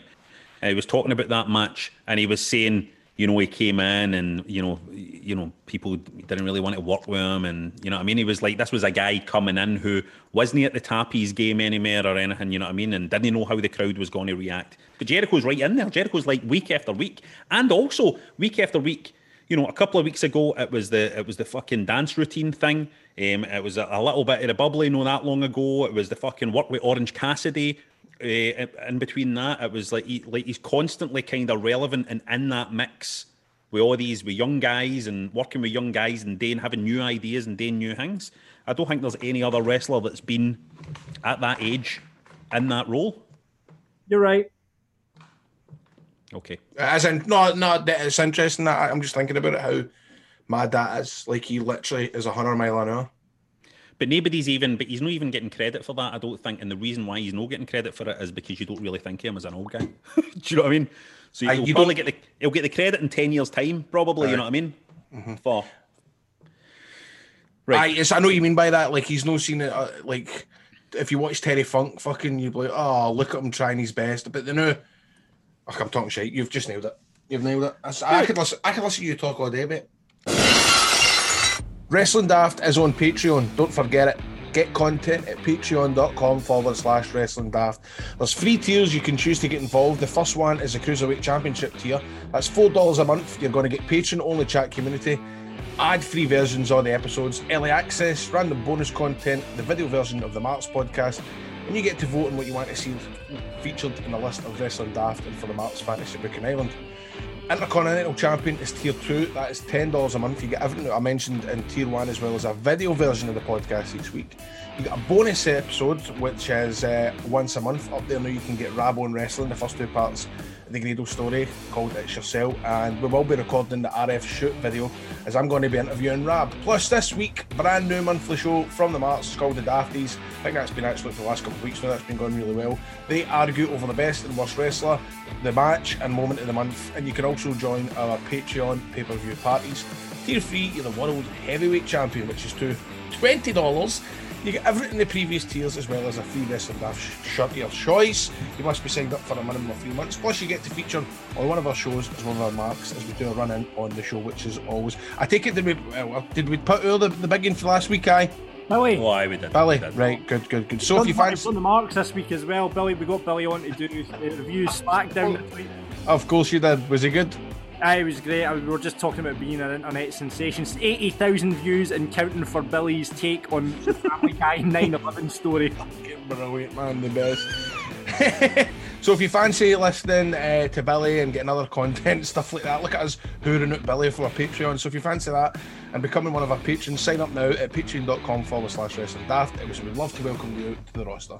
Uh, he was talking about that match and he was saying you know, he came in and you know, you know, people didn't really want to work with him, and you know, I mean, he was like, this was a guy coming in who wasn't he at the his game anymore or anything, you know what I mean, and didn't he know how the crowd was going to react. But Jericho's right in there. Jericho's like week after week, and also week after week. You know, a couple of weeks ago, it was the it was the fucking dance routine thing. Um, it was a, a little bit of the bubbly, not that long ago. It was the fucking work with Orange Cassidy. Uh, in between that, it was like he, like he's constantly kind of relevant and in that mix with all these with young guys and working with young guys and doing having new ideas and doing new things. I don't think there's any other wrestler that's been at that age in that role. You're right. Okay. As in, no, no, that- it's interesting that I'm just thinking about it how mad that is. Like he literally is a hundred mile an hour. But nobody's even, but he's not even getting credit for that, I don't think. And the reason why he's not getting credit for it is because you don't really think of him as an old guy. Do you know what I mean? So he'll you probably don't- get the he'll get the credit in ten years' time, probably. You know what I mean? Mhm. For Right. I, I know what you mean by that. Like he's no seen it. Uh, like if you watch Terry Funk, fucking, you'd be like, oh, look at him trying his best. But the new, oh, I'm talking shit. You've just nailed it. You've nailed it. That's- I, could listen. I could listen to you talk all day, mate. Wrestling Daft is on Patreon. Don't forget it. Get content at patreon.com forward slash wrestling daft. There's three tiers you can choose to get involved. The first one is a Cruiserweight Championship tier. That's $4 a month. You're going to get patron only chat community, ad free versions of the episodes, early access, random bonus content, the video version of the Marks podcast, and you get to vote on what you want to see featured in the list of Wrestling Daft and for the Marks Fantasy Booking Island. Intercontinental Champion is tier two. That is ten dollars a month. You get everything that I mentioned in tier one, as well as a video version of the podcast each week. You get a bonus episode, which is uh, once a month. Up there now, you can get Rabo and Wrestling, the first two parts the Grado story called It's Yourself, and we will be recording the RF shoot video as I'm going to be interviewing Rab. Plus, this week, brand new monthly show from the Marks. It's called the Dafties. I think that's been actually for the last couple of weeks now. That's been going really well. They argue over the best and worst wrestler, the match, and moment of the month. And you can also join our Patreon pay per view parties. Tier 3, you're the World Heavyweight Champion, which is to $20. You get everything in the previous tiers as well as a free Wrestling Daft sh- shirt of your choice. You must be signed up for a minimum of three months. Plus, you get to feature on one of our shows as one of our marks as we do a run in on the show, which is always. I take it, did we, uh, did we put all the, the big in for last week, aye? Billy. Oh, I would have. Billy, right, good, good, good. So if you fancy. on the marks this week as well, Billy, we got Billy on to do uh, reviews SmackDown this. Of course you did. Was he good? It was great. I, we were just talking about being an internet sensation. 80,000 views and counting for Billy's take on the Family Guy 9 11 story. Brilliant, man, the best. so if you fancy listening uh, to Billy and getting other content, stuff like that, look at us hooring at Billy for our Patreon. So if you fancy that and becoming one of our patrons, sign up now at patreon.com forward slash wrestling daft. We'd love to welcome you to the roster.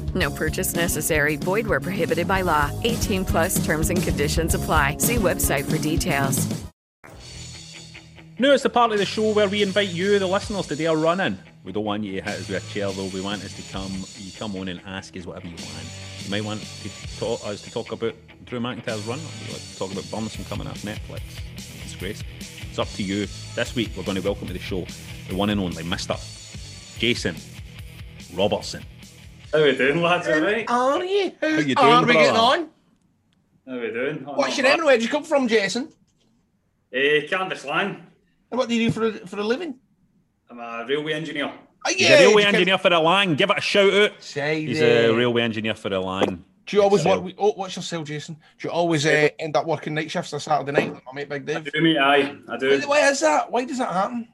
No purchase necessary. Void where prohibited by law. 18 plus terms and conditions apply. See website for details. No, it's the part of the show where we invite you, the listeners, to do a run in. We don't want you to hit us with a chair, though. We want us to come, you come on and ask us whatever you want. You might want to talk, us to talk about Drew McIntyre's run, you like to talk about Burnson coming off Netflix. Disgrace. It's up to you. This week, we're going to welcome to the show the one and only Mr. Jason Robertson. How we doing, lads? All right? Are you? How, How you are doing, we getting on? How we doing? What's your name? Where'd you come from, Jason? Eh, Candice Lang. And what do you do for a, for a living? I'm a railway engineer. He's a railway engineer for the line. Give it a shout out. Say He's that. a railway engineer for the line. Do you always So- work? Oh, what's your cell, Jason? Do you always uh, end up working night shifts on Saturday night, like my mate Big Dave? Do me, aye, I do. Why, why is that? Why does that happen?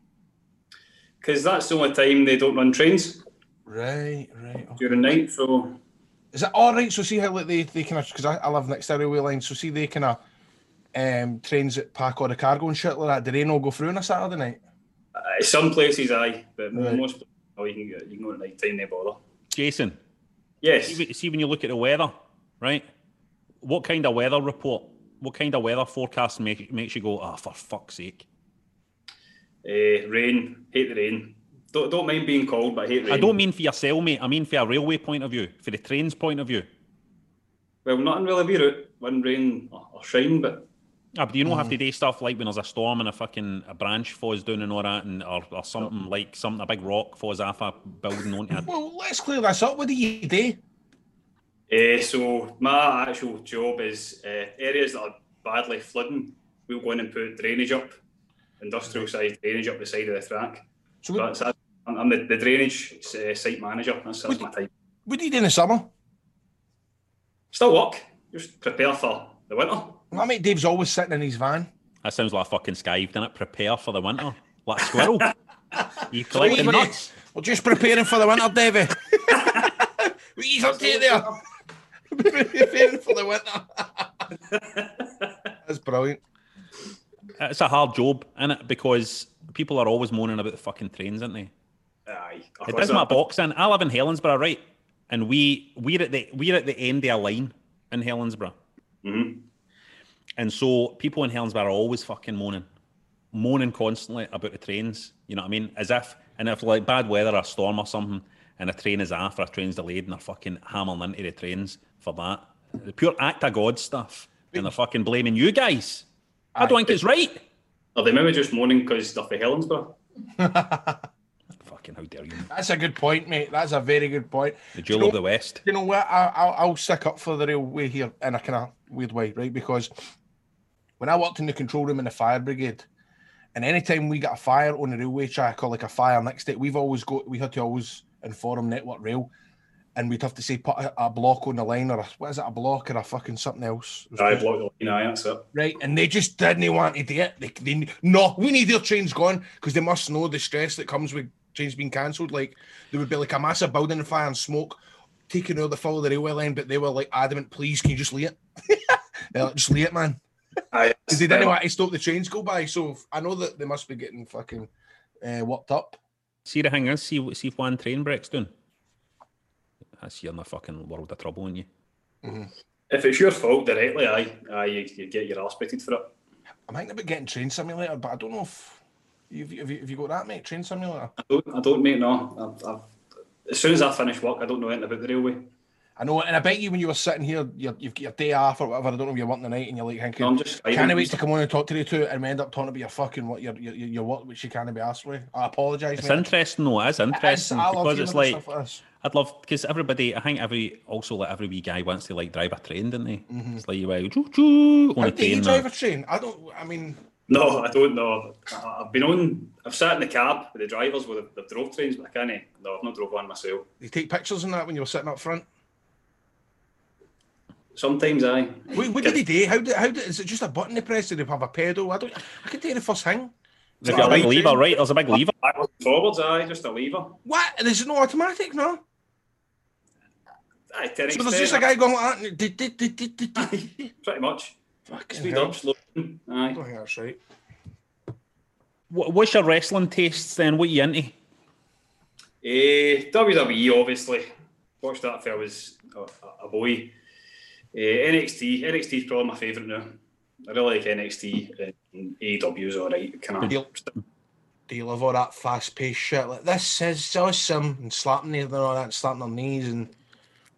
Because that's the only time they don't run trains Right, right. during night. So Is it all right? So see how like they they kind of because I, I live next to a railway line. So see they kind of um trains that pack all the cargo and shit like that. Do they not go through on a Saturday night? uh, some places, aye, but Right. most places, oh, you can go, you can go at night time, They bother. Jason. Yes. See, see when you look at the weather, right? What kind of weather report? What kind of weather forecast make, makes you go, oh, for fuck's sake? Uh, rain, hate the rain. Don't, don't mind being cold, but I hate rain. I don't mean for yourself, mate. I mean for a railway point of view, for the train's point of view. Well, nothing really about it. Wind, rain, or, or shine, but Ah, but do you not Mm. have to do stuff like when there's a storm and a fucking a branch falls down and all that, and or, or something like something a big rock falls off a building onto it? Well, let's clear this up. What do you do? Uh, so my actual job is uh, areas that are badly flooding. We'll go in and put drainage up, industrial side drainage up the side of the track. So So that's, that's, I'm I'm the, the drainage uh, site manager. That's, that's my type. What do you do in the summer? Still work. Just prepare for the winter. My mate Dave's always sitting in his van. That sounds like a fucking sky, doesn't it? Prepare for the winter, like a squirrel. you collecting We're nuts? We're just preparing for the winter, Davey. what you up to there? preparing for the winter. That's brilliant. It's a hard job, is it? Because people are always moaning about the fucking trains, aren't they? Aye. It does my box in. I live in Helensburgh, right? And we we're at the we're at the end of a line in Helensburgh. Mm-hmm. And so people in Helensburgh are always fucking moaning, moaning constantly about the trains. You know what I mean? As if, and if like bad weather, or a storm or something, and a train is off or a train's delayed, and they're fucking hammering into the trains for that. The pure act of God stuff, and they're fucking blaming you guys. I don't think it's right. Are they maybe just moaning because they're for Helensburgh? Fucking how dare you? That's a good point, mate. That's a very good point. The Do you jewel of the West. You know what? I, I'll, I'll stick up for the railway here in a kind of weird way, right? Because when I worked in the control room in the fire brigade, and anytime we got a fire on the railway track or like a fire next to it, we've always got we had to always inform Network Rail, and we'd have to say put a, a block on the line or a, what is it, a block or a fucking something else. It was block the line, aye, that's it. Right, and they just didn't want to do it. They, they no, we need their trains gone because they must know the stress that comes with trains being cancelled. Like there would be like a massive building fire and smoke taking over the follow the railway line, but they were like adamant, please, can you just lay it? They're like, just lay it, man. Aye, Because they didn't want to stop the trains go by. So I know that they must be getting fucking uh, worked up. See the thing is, see see if one train breaks down. That's you're in a fucking world of trouble, and you. If it's your fault directly, aye, aye, you, you get your ass bitten for it. I'm thinking about getting train simulator, but I don't know if you've, have you, have you got that, mate? Train simulator. I don't, I don't mate, no. I, I, as soon as I finish work, I don't know anything about the railway. I know, and I bet you when you were sitting here, you're, you've got your day off or whatever. I don't know if you're working the night, and you're like thinking, No, I'm just can't wait to come on and talk to you too, and we end up talking about your fucking what your your, your your work, which you can't be asked with. I apologise. It's mate. interesting, though. It is interesting I because hearing it's like stuff like this. I'd love because everybody. I think every also like every wee guy wants to like drive a train, don't they? It's like you like choo choo on Mm-hmm. How a do you drive a train? I don't. I mean, No, I don't know. I- I've been on, I've sat in the cab with the drivers with the, the drove trains, but I can't, no, I've not drove one myself. you take pictures and that when you're sitting up front. Sometimes I. What, what did he do? How did, how did, is it just a button they press? Did they have a pedal? I don't. I could tell you the first thing. There's a big lever, right? There's a big lever. Backwards forwards, aye, just a lever. What? There's no automatic, no. Aye, So there's just a guy going like that. Pretty much. Fucking Speed hell. up, slow down, I aye. don't think that's right. What, what's your wrestling tastes then? What are you into? Eh, WWE, obviously. Watched that if I was a, a boy. Eh, NXT, NXT is probably my favourite now. I really like NXT and AEW is alright. Kind of. Do you love all that fast paced shit? Like this is awesome and slapping there and all that, slapping their knees and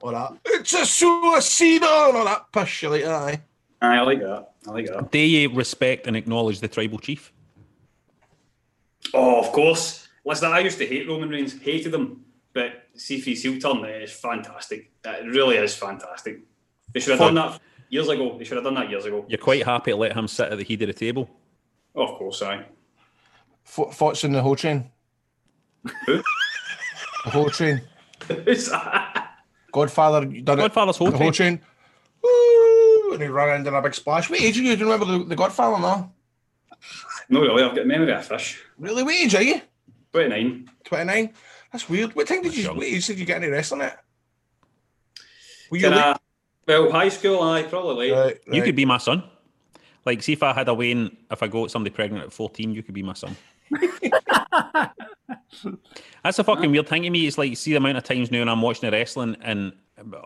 all that. It's a suicida and all that push. You like that, aye? Aye, I like that. I like that. Do you respect and acknowledge the tribal chief? Oh, of course. Listen, I used to hate Roman Reigns, hated him, but see if he's heel turn, it eh, is fantastic. It really is fantastic. They should have done that years ago. They should have done that years ago. You're quite happy to let him sit at the head of the table. Oh, of course, aye. Th- thoughts on the Ho Train? Who? The Ho Train. Who's that? Godfather you done Godfather's it. whole the Ho Train. Woo! And he ran into a big splash. What age are you? Do you remember the, the Godfather? No. No, really, I've got memory of a fish. Really? What age are you? 29. 29? That's weird. What time did you, young. what age did you get into wrestling at? Were you Can late? I, well, high school, I probably late. Right, You could be my son. Like, see if I had a Wayne, if I got somebody pregnant at 14, you could be my son. That's a fucking weird thing to me. It's like, see the amount of times now and I'm watching the wrestling, and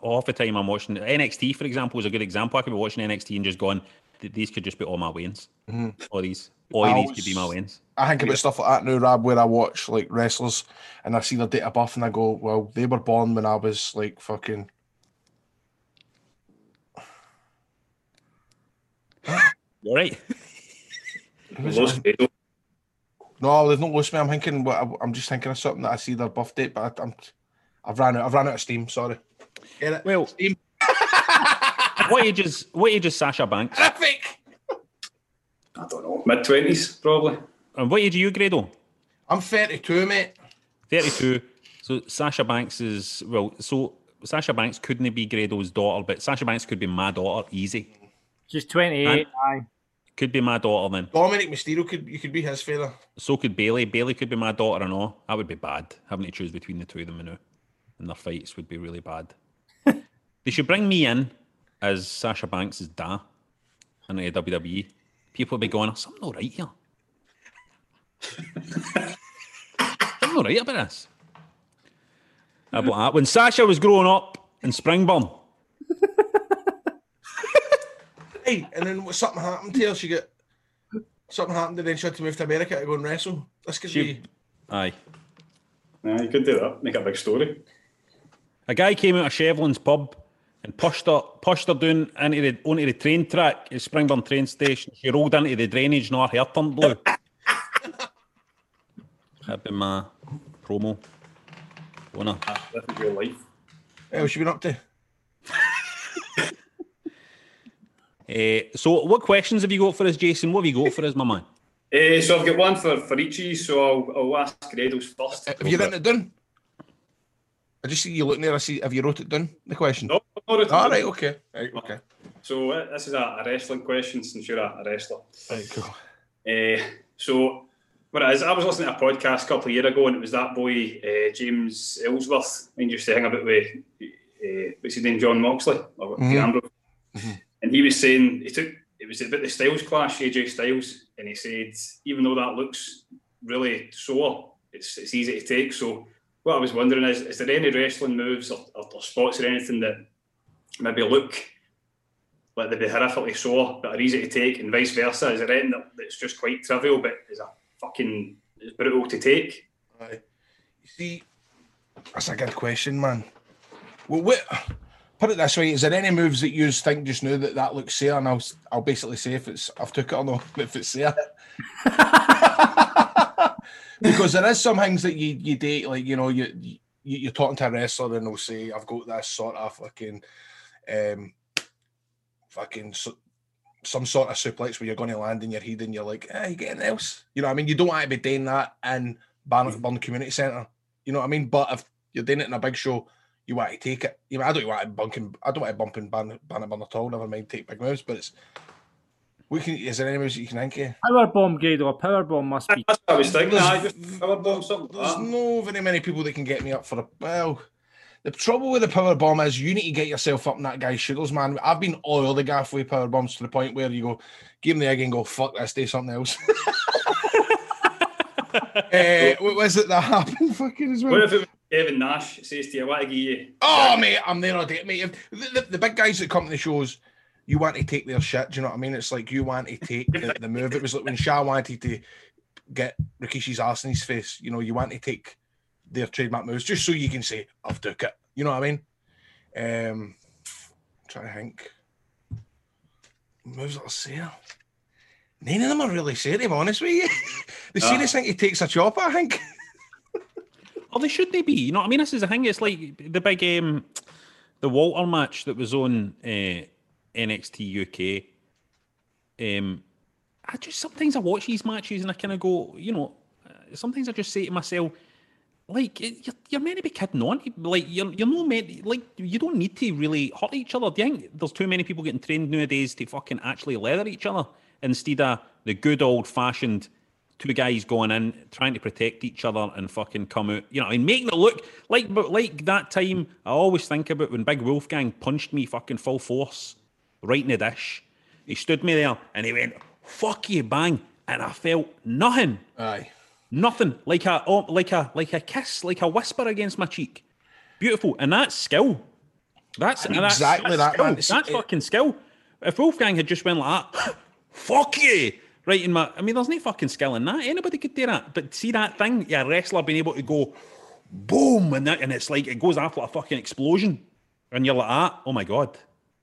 half the time I'm watching NXT, for example, is a good example. I could be watching NXT and just going, these could just be all my wins. Mhm. All these, all these could be my wins. I think about stuff like that now, Rab, where I watch like wrestlers and I see their date of birth and I go, well, they were born when I was like fucking. All right. Who's Lost that? No, they've not lost me. I'm thinking, I'm just thinking of something that I see their birth date, but I'm, I've ran out. I've ran out of steam. Sorry. Get it? Well, steam. what age is what age is Sasha Banks? Terrific. I don't know, mid twenties probably. And what age are you, Grado? I'm 32, mate. 32. So Sasha Banks is well. So Sasha Banks couldn't be Grado's daughter, but Sasha Banks could be my daughter, easy. She's 28. Aye. Could be my daughter then. Dominic Mysterio could you could be his father. So could Bayley. Bayley could be my daughter and all. That would be bad. Having to choose between the two of them now. And their fights would be really bad. They should bring me in as Sasha Banks' da in the WWE. People would be going, something not right here. something not right about this. About that. When Sasha was growing up in Springburn, Hey, and then what- something happened to her. She got something happened, and then she had to move to America to go and wrestle. This could She- be. aye. Yeah, you could do that. Make a big story. A guy came out of Chevlin's pub and pushed her, pushed her down into the onto the train track at Springburn train station. She rolled into the drainage and her hair turned blue. That'd been my promo. Wanna? Living your life. Hey, what's she been up to? Eh, so, what questions have you got for us, Jason? What have you got for us, my man? Uh, so I've got one for, for each of you, so I'll, I'll ask Grado's first. Have you written it down? I just see you looking there. I see. Have you wrote it down? The question. No, I've not written it All down. Okay. Right. Okay. So uh, this is a, a wrestling question since you're a, a wrestler. Right. Cool. Uh, so what it is, I was listening to a podcast a couple of years ago, and it was that boy uh, James Ellsworth, and used to hang about with uh, what's his name, John Moxley, or Mhm. the Ambrose. and he was saying he took it was about the Styles clash, AJ Styles, and he said even though that looks really sore, it's it's easy to take. So what I was wondering is, is there any wrestling moves or, or, or spots or anything that maybe look like they'd be horrifically sore but are easy to take, and vice versa? Is there anything that, that's just quite trivial but is a fucking is brutal to take? Aye. You see, that's a good question, man. Well, what, put it this way: is there any moves that you think just now that that looks fair? And I'll s- I'll basically say if it's I've took it or not, if it's fair. because there is some things that you you date like you know you, you you're talking to a wrestler and they'll say I've got this sort of fucking um fucking so, some sort of suplex where you're going to land in your head and you're like, eh, you getting else? You know what I mean? You don't want to be doing that in Barnett Community Centre. You know what I mean? But if you're doing it in a big show, you want to take it. You know, I don't want to bunking. I don't want to bump in Barnett Barnett at all. Never mind take big moves. But it's. We can. Is there any moves that you can think of? Power bomb, Grado. A power bomb must be. That's what I was thinking. There's- I just power bomb something. like There's that. no very many people that can get me up for a well. The trouble with the power bomb is you need to get yourself up in that guy's sugars, man. I've been oiled the gaff with power bombs to the point where you go, give him the egg and go, fuck this, do something else. uh, what was it that happened fucking as well? What if it was Kevin Nash says to you, what want to give you Oh, mate, I'm there all day, mate. The, the, the big guys that come to the shows, you want to take their shit. Do you know what I mean? It's like you want to take the, the move. It was like when Shah wanted to get Rikishi's arse in his face. You know, you want to take their trademark moves just so you can say, I've took it. You know what I mean? Um, I'm trying to think. Moves that are say. None of them are really be honest with you. the Ah. serious thing he takes a chop, I think. Oh, they should they be? You know what I mean? This is the thing. It's like the big um, the Walter match that was on uh, NXT UK. Um, I just sometimes I watch these matches and I kind of go, you know, uh, sometimes I just say to myself, like you're, you're meant to be kidding on, like you're you're not meant like you don't need to really hurt each other. Do you think there's too many people getting trained nowadays to fucking actually leather each other instead of the good old fashioned two guys going in trying to protect each other and fucking come out, you know, and making it look like but like that time I always think about when Big Wolfgang punched me fucking full force right in the dish. He stood me there and he went, fuck you, bang. And I felt nothing. Aye. Nothing. Like a oh, like a like a kiss, like a whisper against my cheek. Beautiful. And that's skill. That's and Exactly that's that. That's It's- it- fucking skill. if Wolfgang had just went like that, fuck you, right in my. I mean, there's no fucking skill in that. Anybody could do that. But see that thing, yeah, wrestler being able to go boom, and that, and it's like it goes after a fucking explosion, and you're like, ah, oh my god,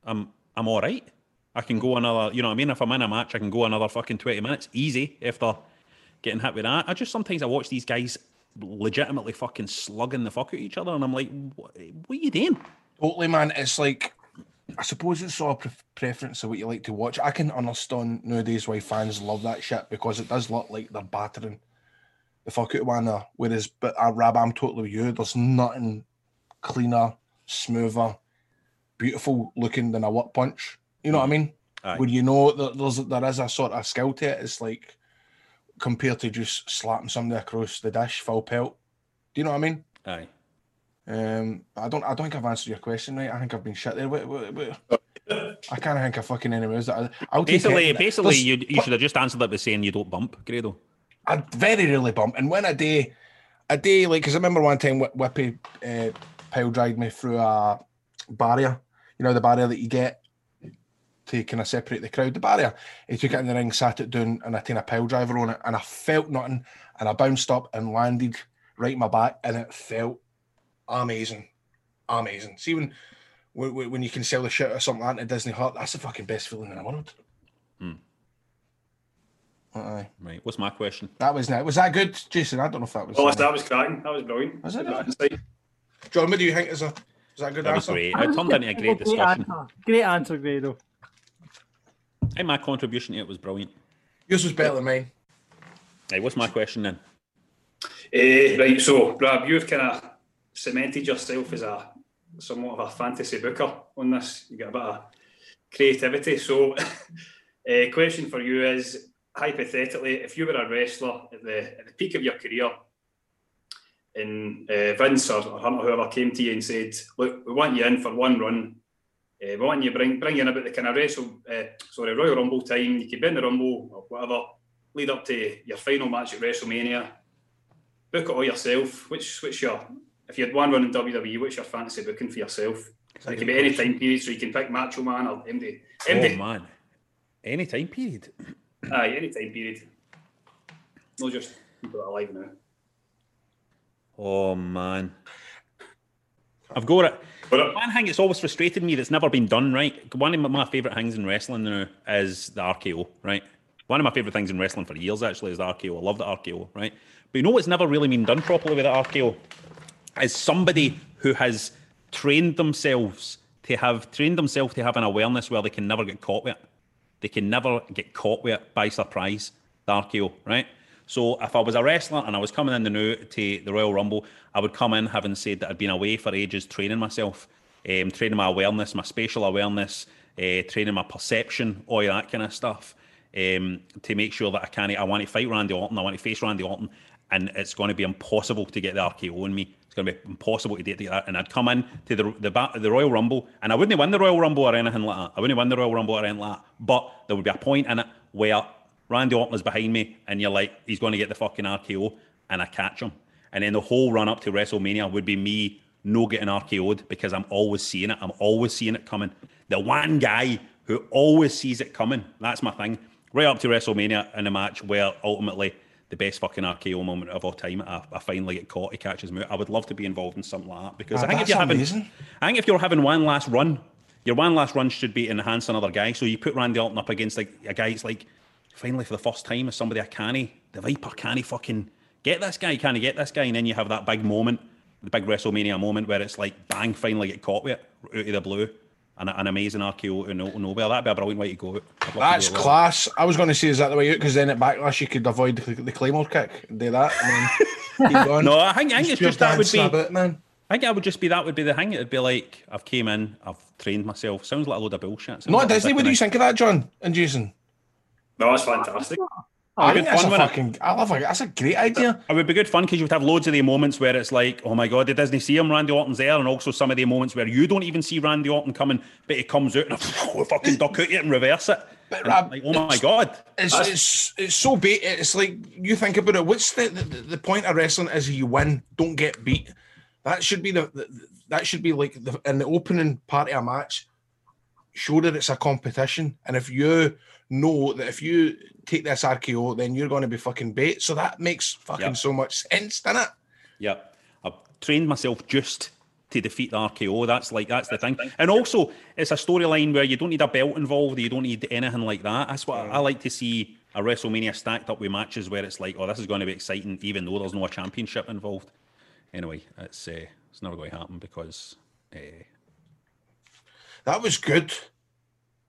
I'm I'm all right. I can go another, you know what I mean? If I'm in a match, I can go another fucking 20 minutes easy if they're getting hit with that. I just sometimes I watch these guys legitimately fucking slugging the fuck at each other, and I'm like, what, what are you doing? Totally, man. It's like, I suppose it's all pre- preference of what you like to watch. I can understand nowadays why fans love that shit because it does look like they're battering the fuck out of one another. Whereas, but uh, Rab, I'm totally with you. There's nothing cleaner, smoother, beautiful looking than a work punch. You know what I mean? Aye. When you know that there's there is a sort of skill to it, it's like compared to just slapping somebody across the dish full pelt. Do you know what I mean? Aye. Um, I don't. I don't think I've answered your question right. I think I've been shit there. Wait, wait, wait. I can't think of fucking any that I, I'll Basically, basically, There's- you you should have just answered that by saying you don't bump, Grado. I very rarely bump, and when I do, a day like because I remember one time Wh- Whippy uh, pile drive me through a barrier. You know the barrier that you get to kind of separate the crowd. The barrier. He took it in the ring, sat it down, and I taken a pile driver on it, and I felt nothing, and I bounced up and landed right in my back, and it felt amazing, amazing. See when when, when you can sell the shit or something like that at Disney Hut, that's the fucking best feeling in the world. Hmm. Aye. Right. What's my question? That was that. Was that good, Jason? I don't know if that was. Oh, that was cracking. That was brilliant. Was it? John, what do you think is a is that a good That was answer? great. It turned into a great discussion. answer. Great answer, Grado. I think my contribution to it was brilliant. Yours was better than mine. Right, what's my question then? Eh, right, so Rob, you've kind of cemented yourself as a somewhat of a fantasy booker on this. You got a bit of creativity. So, uh, question for you is hypothetically, if you were a wrestler at the at the peak of your career, and uh, Vince or, or Hunter, whoever came to you and said, "Look, we want you in for one run. Uh, we want you bring bring in about the kind of wrestle, uh, sorry, Royal Rumble time. You could be in the Rumble or whatever. Lead up to your final match at WrestleMania. Book it all yourself. Which which your if you had one run in WWE, what's your fantasy booking for yourself? So it can be any time period, so you can pick Macho Man or MD. Oh MD. man, any time period. Aye, any time period. Not just people that are alive now. Oh man, I've got it. But One thing that's always frustrated me that's never been done right. One of my favourite things in wrestling now is the RKO. Right. One of my favourite things in wrestling for years actually is the RKO. I love the RKO. Right. But you know what's never really been done properly with the RKO is somebody who has trained themselves to have trained themselves to have an awareness where they can never get caught with it. They can never get caught with it by surprise. The RKO, right? So if I was a wrestler and I was coming in the new to the Royal Rumble, I would come in having said that I'd been away for ages training myself, um, training my awareness, my spatial awareness, uh, training my perception, all that kind of stuff, um, to make sure that I can. I want to fight Randy Orton, I want to face Randy Orton, and it's going to be impossible to get the RKO on me. It's going to be impossible to get that. And I'd come in to the the, the Royal Rumble, and I wouldn't win the Royal Rumble or anything like that. I wouldn't win the Royal Rumble or anything like that. But there would be a point in it where Randy Orton is behind me, and you're like, he's going to get the fucking RKO, and I catch him. And then the whole run up to WrestleMania would be me no getting RKO'd because I'm always seeing it. I'm always seeing it coming. The one guy who always sees it coming. That's my thing. Right up to WrestleMania in a match where ultimately the best fucking RKO moment of all time. I, I finally get caught. He catches me. I would love to be involved in something like that because Ah, I think if you're having. I think if you're having one last run, your one last run should be enhance another guy. So you put Randy Orton up against like a guy. It's like finally for the first time as somebody I canny. The Viper canny fucking get this guy. Can't get this guy, and then you have that big moment, the big WrestleMania moment where it's like bang, finally get caught with it out of the blue. An, an amazing RKO to no, nowhere. That'd be a brilliant way to go. out. To That's that. class. I was going to say, is that the way out? Because then at backlash, you could avoid the, the claymore kick and do that. And then. No, I think, I think it's just that would be. bit, man. I think that would just be that would be the thing. It'd be like I've came in, I've trained myself. Sounds like a load of bullshit. Sounds Not like Disney. a What do you think of that, John and Jason? No, that's fantastic. I It'd think that's fun, a fucking. I love it. That's a great idea. It would be good fun because you would have loads of the moments where it's like, oh my god, did Disney see him? Randy Orton's there, and also some of the moments where you don't even see Randy Orton coming, but he comes out and oh, fucking duck out it and reverse it. And Rob, like, oh my god, It's it's it's so bait. It's like you think about it. What's the, the the point of wrestling is you win, don't get beat. That should be the, the that should be like the, in the opening part of a match. show that it's a competition. And if you know that if you take this RKO, then you're going to be fucking bait. So that makes fucking Yep. so much sense, doesn't it? Yep. I've trained myself just to defeat the RKO. That's like that's the thing. And also, it's a storyline where you don't need a belt involved. You don't need anything like that. That's what I like to see. A WrestleMania stacked up with matches where it's like, oh, this is going to be exciting, even though there's no championship involved. Anyway, it's uh, it's never going to happen because uh, That was good.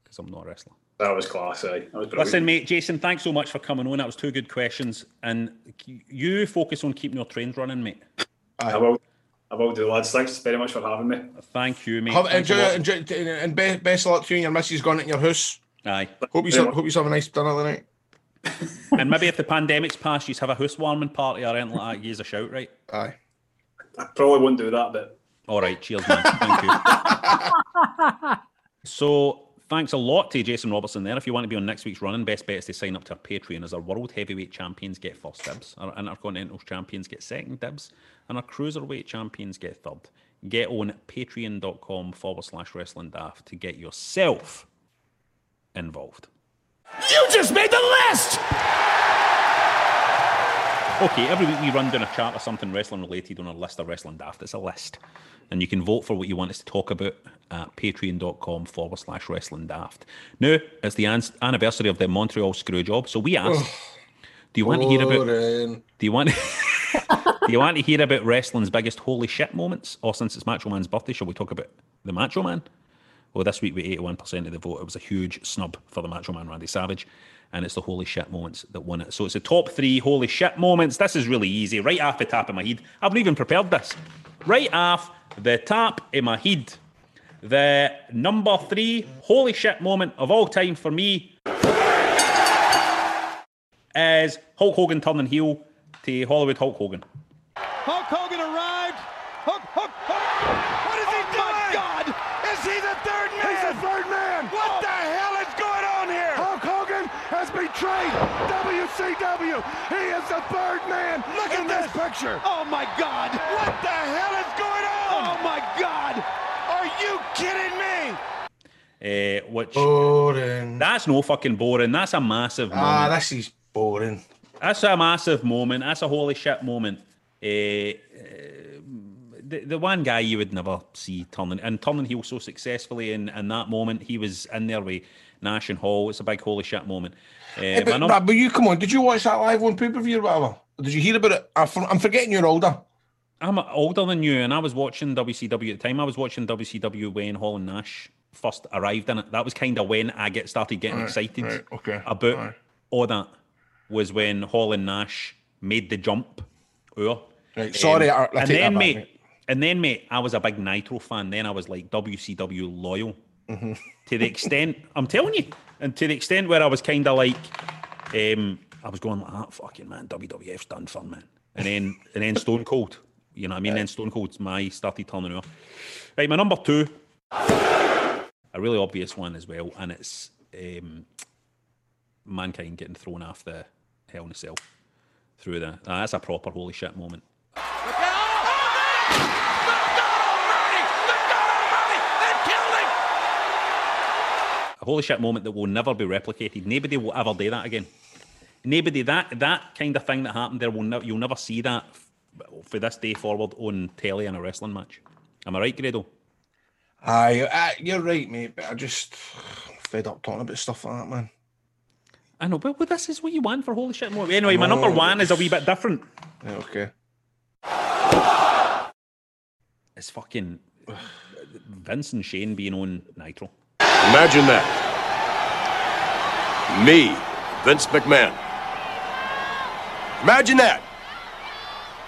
because I'm not a wrestler. That was class. Aye. That was brilliant. Listen, mate, Jason, thanks so much for coming on. That was two good questions, and you focus on keeping your trains running, mate. I will. I will do, lads. Thanks very much for having me. Thank you, mate. Have, enjoy, enjoy, and be, best of luck to you and your missus going in your house. Aye. Hope you hope you have a nice dinner tonight. and maybe if the pandemic's passed, you have a housewarming party or anything like that, give us a shout, right? Aye. I probably won't do that, but All right, cheers, man. Thank you. so, thanks a lot to Jason Robertson there. If you want to be on next week's running, best bet is to sign up to our Patreon as our world heavyweight champions get first dibs, our intercontinental champions get second dibs, and our cruiserweight champions get third. Get on patreon.com forward slash wrestling daft to get yourself involved. You just made the list! Okay, every week we run down a chart of something wrestling related on our list of wrestling daft. It's a list. And you can vote for what you want us to talk about at patreon.com forward slash wrestling daft. Now, it's the an- anniversary of the Montreal Screwjob, so we asked, oh, do you want to hear about do you want do you want to hear about wrestling's biggest holy shit moments? Or since it's Macho Man's birthday, shall we talk about the Macho Man? Well, this week with 81% of the vote, it was a huge snub for the Macho Man Randy Savage. And it's the holy shit moments that won it. So it's the top three holy shit moments. This is really easy, right off the top of my head. I've not even prepared this. Right off the top of my head. The number three holy shit moment of all time for me is Hulk Hogan turning heel to Hollywood Hulk Hogan. Hulk Hogan arrived. Hulk, Hulk, Hulk. What is he doing? My God! Is he the third man? He's the third man. What the hell is going on here? Hulk Hogan has betrayed WCW. He is the third man. Look at this picture. Oh my God! What the hell is going on? Oh my God! Are you kidding me? Uh, which boring. That's no fucking boring. That's a massive moment. Ah, this is boring. That's a massive moment. That's a holy shit moment. Uh, the, the one guy you would never see turning and turning heel so successfully in, in that moment, he was in there with Nash and Hall. It's a big holy shit moment. Uh, Eh, but, but, you come on, did you watch that live on pay per view or whatever? Or Did you hear about it? I'm forgetting you're older. I'm older than you, and I was watching WCW at the time. I was watching WCW when Hall and Nash first arrived in it. That was kind of when I get started getting Right, excited right, okay, about right. all that. Was when Hall and Nash made the jump. Over. Right, sorry, I- I and then back, mate, mate. and then mate, I was a big Nitro fan. Then I was like WCW loyal Mm-hmm. to the extent I'm telling you, and to the extent where I was kind of like, um, I was going like, ah, fucking man, WWF's done fun, man. And then and then Stone Cold, you know what I mean? Then Stone Cold's my started turning off. Right, my number two, a really obvious one as well, and it's um, mankind getting thrown off the Hell in a Cell through the. ah, that's a proper holy shit moment. A holy shit moment that will never be replicated. Nobody will ever do that again. Nobody that that kind of thing that happened there will never you'll never see that for this day forward on telly in a wrestling match. Am I right, Grado? Aye, you're right, mate. But I just fed up talking about stuff like that, man. I know, but, this is what you want for holy shit moment. Anyway, my No. number one is a wee bit different. Yeah, okay. It's fucking Vince and Shane being on Nitro. Imagine that. Me, Vince McMahon. Imagine that.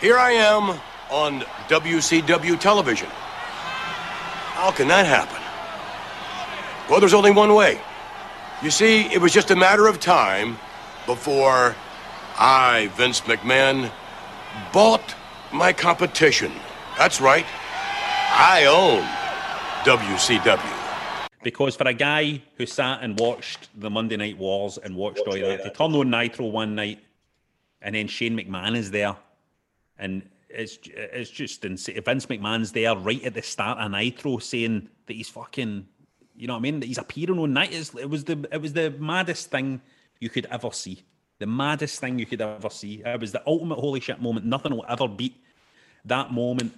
Here I am on WCW television. How can that happen? Well, there's only one way. You see, it was just a matter of time before I, Vince McMahon, bought my competition. That's right. I own WCW. Because for a guy who sat and watched the Monday Night Wars and watched all that, to turn on Nitro one night, and then Shane McMahon is there, and it's it's just insane. Vince McMahon's there right at the start of Nitro saying that he's fucking You know what I mean? That he's appearing on night. It was the it was the maddest thing you could ever see. The maddest thing you could ever see. It was the ultimate holy shit moment. Nothing will ever beat that moment.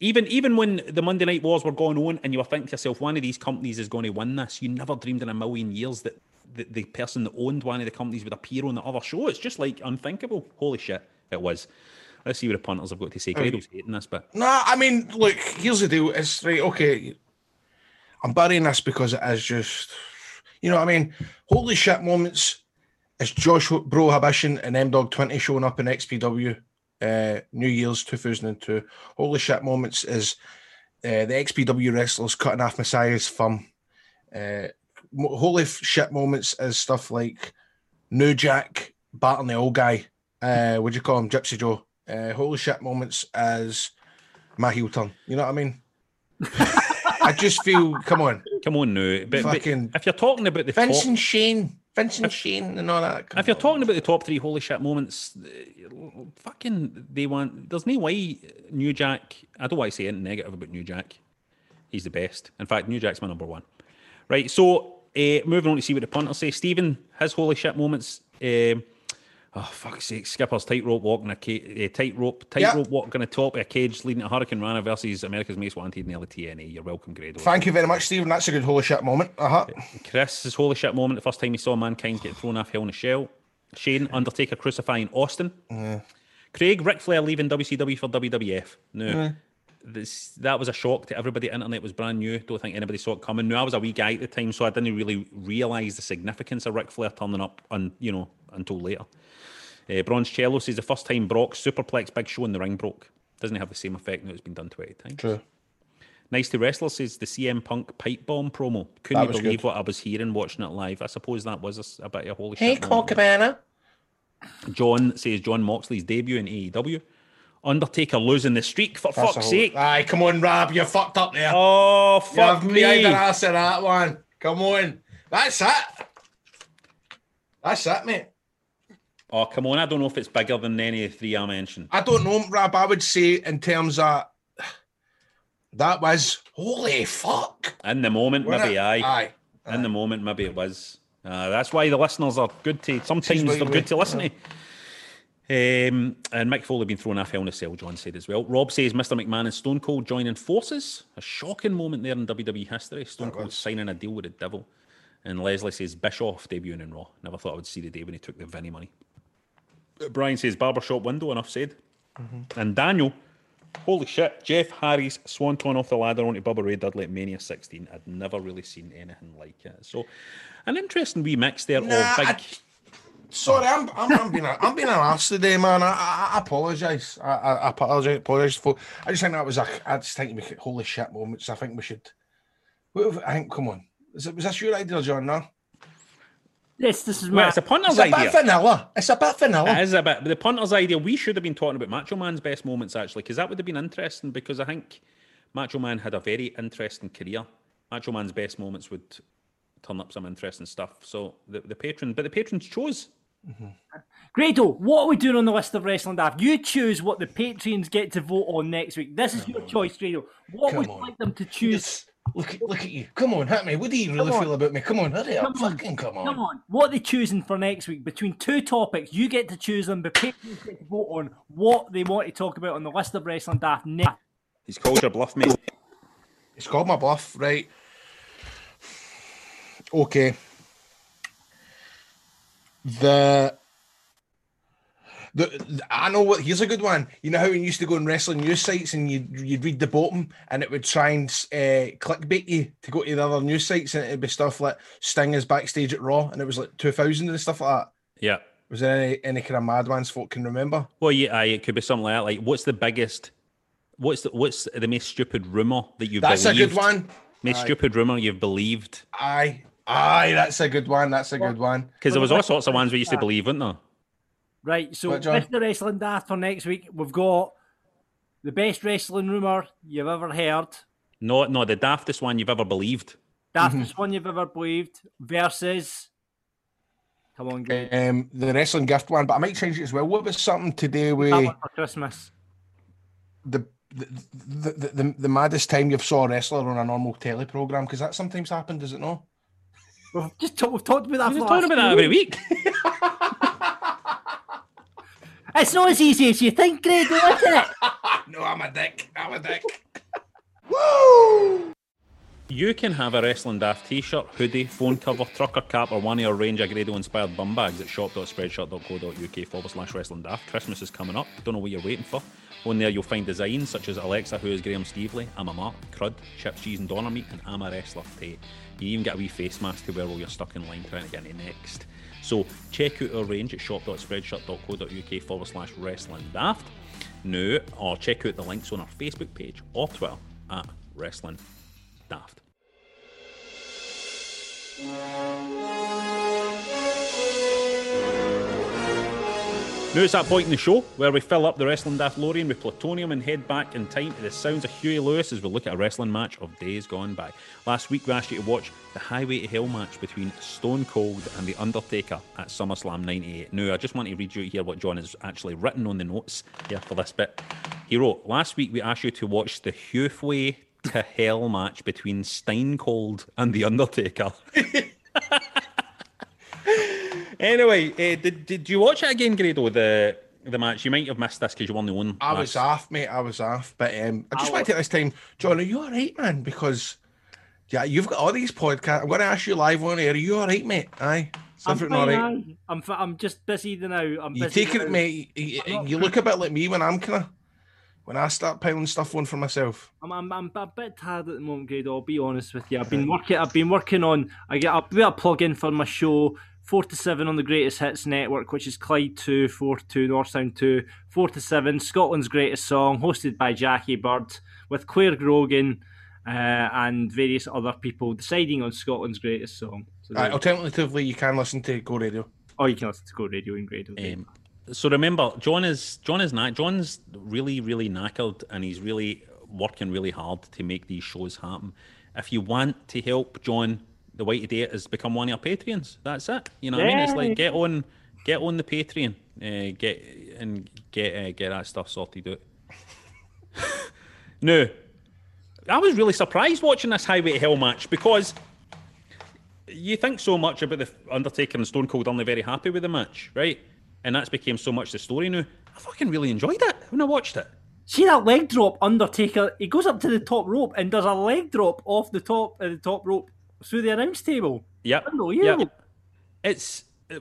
Even even when the Monday Night Wars were going on, and you were thinking to yourself, one of these companies is going to win this. You never dreamed in a million years that the, the person that owned one of the companies would appear on the other show. It's just like unthinkable. Holy shit, it was. Let's see what the punters have got to say. Grado's hating this, but Nah, I mean, look, here's the deal. It's right, okay. I'm burying this because it is just, you know what I mean? Holy shit moments is Josh Prohibition and M Dog 20 showing up in XPW uh, New Year's 2002. Holy shit moments is uh, the XPW wrestlers cutting off Messiah's thumb. Uh, holy shit moments is stuff like New Jack battling the old guy. Uh, what do you call him? Gypsy Joe. Uh, holy shit moments as my heel turn. You know what I mean? I just feel, come on. come on now. But, but if you're talking about the Vince top, and Shane. Vince and Shane and all that. if you're talking about the top three holy shit moments, uh, fucking they want. There's no way New Jack. I don't want to say anything negative about New Jack. He's the best. In fact, New Jack's my number one. Right. So uh, moving on to see what the punters say. Stephen has holy shit moments. Um, oh fuck's sake! Skipper's tightrope walking a ca- uh, tightrope tightrope walking on the top of a cage leading to hurricanrana versus America's Most Wanted in the TNA. You're welcome, Grado. Thank you very much, Stephen. That's a good holy shit moment. Uh huh. Chris's holy shit moment the first time he saw mankind get thrown off Hell in a Cell. Shane Undertaker crucifying Austin. Yeah. Craig Ric Flair leaving WCW for WWF. No, Yeah. This that was a shock to everybody. Internet was brand new. Don't think anybody saw it coming. No, I was a wee guy at the time, so I didn't really realise the significance of Ric Flair turning up, on you know, until later. Uh, Bronze Cello says the first time Brock superplex big show in the ring broke. Doesn't have the same effect now it's been done 20 times. True. Nice to Wrestler says the CM Punk pipe bomb promo. Couldn't That believe good. what I was hearing watching it live. I suppose that was a s- a, bit of a holy Hey, shit. Cole moment. Cabana. John says John Moxley's debut in AEW. Undertaker losing the streak for That's fuck's sake. Aye, come on, Rab. you're fucked up there. Oh, fuck You've me. made an ass of that one. Come on. That's it. That's it, mate. Oh, come on. I don't know if it's bigger than any of the three I mentioned. I don't know, Rab. I would say in terms of that was holy fuck. In the moment, Wasn't maybe it? aye. Aye. In the moment, maybe it was. Uh, that's why the listeners are good to. Sometimes they're good to listen to. Um, and Mick Foley been thrown off Hell in a Cell, John said as well. Rob says Mr. McMahon and Stone Cold joining forces. A shocking moment there in WWE history. Stone Cold signing a deal with the devil. And Leslie says Bischoff debuting in Raw. Never thought I would see the day when he took the Vinnie money. Brian says barbershop window, enough said. And Daniel, holy shit, Jeff Hardy's swanton off the ladder onto Bubba Ray Dudley at Mania 16. I'd never really seen anything like it. So, an interesting wee mix there Nah, of big. I- Sorry, I'm I'm, I'm being a, I'm being an arse today, man. I I, I apologise. I, I, I apologise. Apologise for. I just think that was a. I just think we could, holy shit moments. I think we should. What have- I think. Come on. Is it, was this your idea, John? No. Yes, this is Well, my. it's a punter's It's a idea. bit vanilla. It's a bit vanilla. It is a bit. The punter's idea. We should have been talking about Macho Man's best moments actually, because that would have been interesting. Because I think Macho Man had a very interesting career. Macho Man's best moments would turn up some interesting stuff. So the, the patron, but the patrons chose. Mm-hmm. Grado, what are we doing on the list of wrestling daft? You choose what the patrons get to vote on next week. This is your choice, Grado. What Come would you on. like them to choose? Look at look at you. Come on, hit me. What do you really feel about me? Come on, hurry up. Come on. Fucking come on. Come on. What are they choosing for next week? Between two topics, you get to choose them, but patrons get to vote on what they want to talk about on the list of wrestling daft next. He's called your bluff, mate. It's called my bluff, right? Okay. The, the I know what here's a good one. You know how you used to go on wrestling news sites and you'd you'd read the bottom and it would try and uh, clickbait you to go to the other news sites and it'd be stuff like Sting is backstage at Raw and it was like two thousand and stuff like that. Yeah. Was there any any kind of mad ones folk can remember? Well, yeah, aye, it could be something like that. Like, what's the biggest? What's the what's the most stupid rumor that you've That's a believed? good one. Most Aye. stupid rumor you've believed? Aye, aye, that's a good one. That's a good one. Because there was all sorts of ones we used to believe, weren't there? Right, so What, John? Mr. Wrestling Daft for next week, we've got the best wrestling rumour you've ever heard, No, no, the daftest one you've ever believed. daftest Mm-hmm. one you've ever believed, versus. Come on, Greg. Um, the wrestling gift one, but I might change it as well. What was something to do with for Christmas. the the, the, the, the, the maddest time you've saw a wrestler on a normal telly program? Because that sometimes happened, does it not? We've just talk, we've talked about that. We've talked about that every week. It's not as easy as you think, Grado, isn't it? no, I'm a dick. I'm a dick. Woo! You can have a Wrestling Daft t shirt, hoodie, phone cover, trucker cap, or one of your range of Grado inspired bum bags at shop.spreadshirt.co.uk forward slash Wrestling Daft. Christmas is coming up. Don't know what you're waiting for. On there, you'll find designs such as Alexa, who is Graham Stevely, I'm a Mark, Crud, Chips, Cheese, and Donner Meat, and I'm a Wrestler Tate. You even get a wee face mask to wear while you're stuck in line trying to get in next. So check out our range at shop.spreadshirt.co.uk forward slash Wrestling Daft. No, or check out the links on our Facebook page or Twitter at Wrestling Daft. Now it's that point in the show where we fill up the Wrestling Daft Lorian with plutonium and head back in time to the sounds of Huey Lewis as we look at a wrestling match of days gone by. Last week we asked you to watch the Highway to Hell match between Stone Cold and The Undertaker at SummerSlam 98. Now I just want to read you here what John has actually written on the notes here for this bit. He wrote, Last week we asked you to watch the Hughway to Hell match between Stein Cold and The Undertaker. Anyway, uh, did, did you watch it again, Grado? The the match. You might have missed this because you won the one. I was off, mate. I was off. But um, I just want to take this time, John. Are you all right, man? Because yeah, you've got all these podcasts. I'm going to ask you live on air. Are you all right, mate? Aye. Is I'm fine, all right? aye. I'm, fi- I'm just busy now. I'm You busy taking it, mate? You, I'm you look a bit like me when I'm kind of when I start piling stuff on for myself. I'm, I'm, I'm a bit tired at the moment, Grado. I'll be honest with you. I've been working. I've been working on. I get a bit of plug in for my show. Four to seven on the Greatest Hits Network, which is Clyde two, four to two, North Sound two, four to seven, Scotland's Greatest Song, hosted by Jackie Bird, with Clare Grogan uh, and various other people deciding on Scotland's Greatest Song. So Aye, alternatively, you can listen to Go Radio. oh, you can listen to Go Radio and Grado. Um, so remember, John is John is knack. John's really, really knackered, and he's really working really hard to make these shows happen. If you want to help John, the way to do it is become one of our Patreons. That's it. You know what I mean? It's like get on, get on the Patreon, uh, get and get uh, get that stuff sorted out. no, I was really surprised watching this Highway to Hell match because you think so much about the Undertaker and Stone Cold only very happy with the match, right? And that's became so much the story now. I fucking really enjoyed it when I watched it. See that leg drop, Undertaker? He goes up to the top rope and does a leg drop off the top of the top rope through the announce table. Yeah, Unbelievable. Yep. It's uh,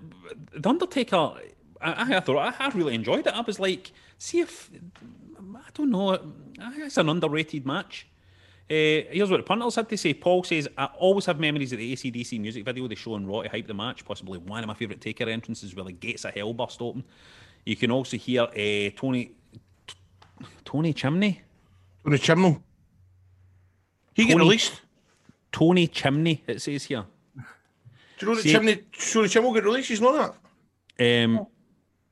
the Undertaker. I, I thought I, I really enjoyed it. I was like, see if I don't know. It's an underrated match. Uh, here's what the punters had to say. Paul says, I always have memories of the ACDC music video they show on Raw to hype the match. Possibly one of my favourite Taker entrances where the gates of hell burst open. You can also hear uh, Tony Tony Chimney. Tony Chimney. He get Tony- released. Tony Chimney, it says here. Do you know that See- Chimney, Tony Chimney get released? He's not that. Um,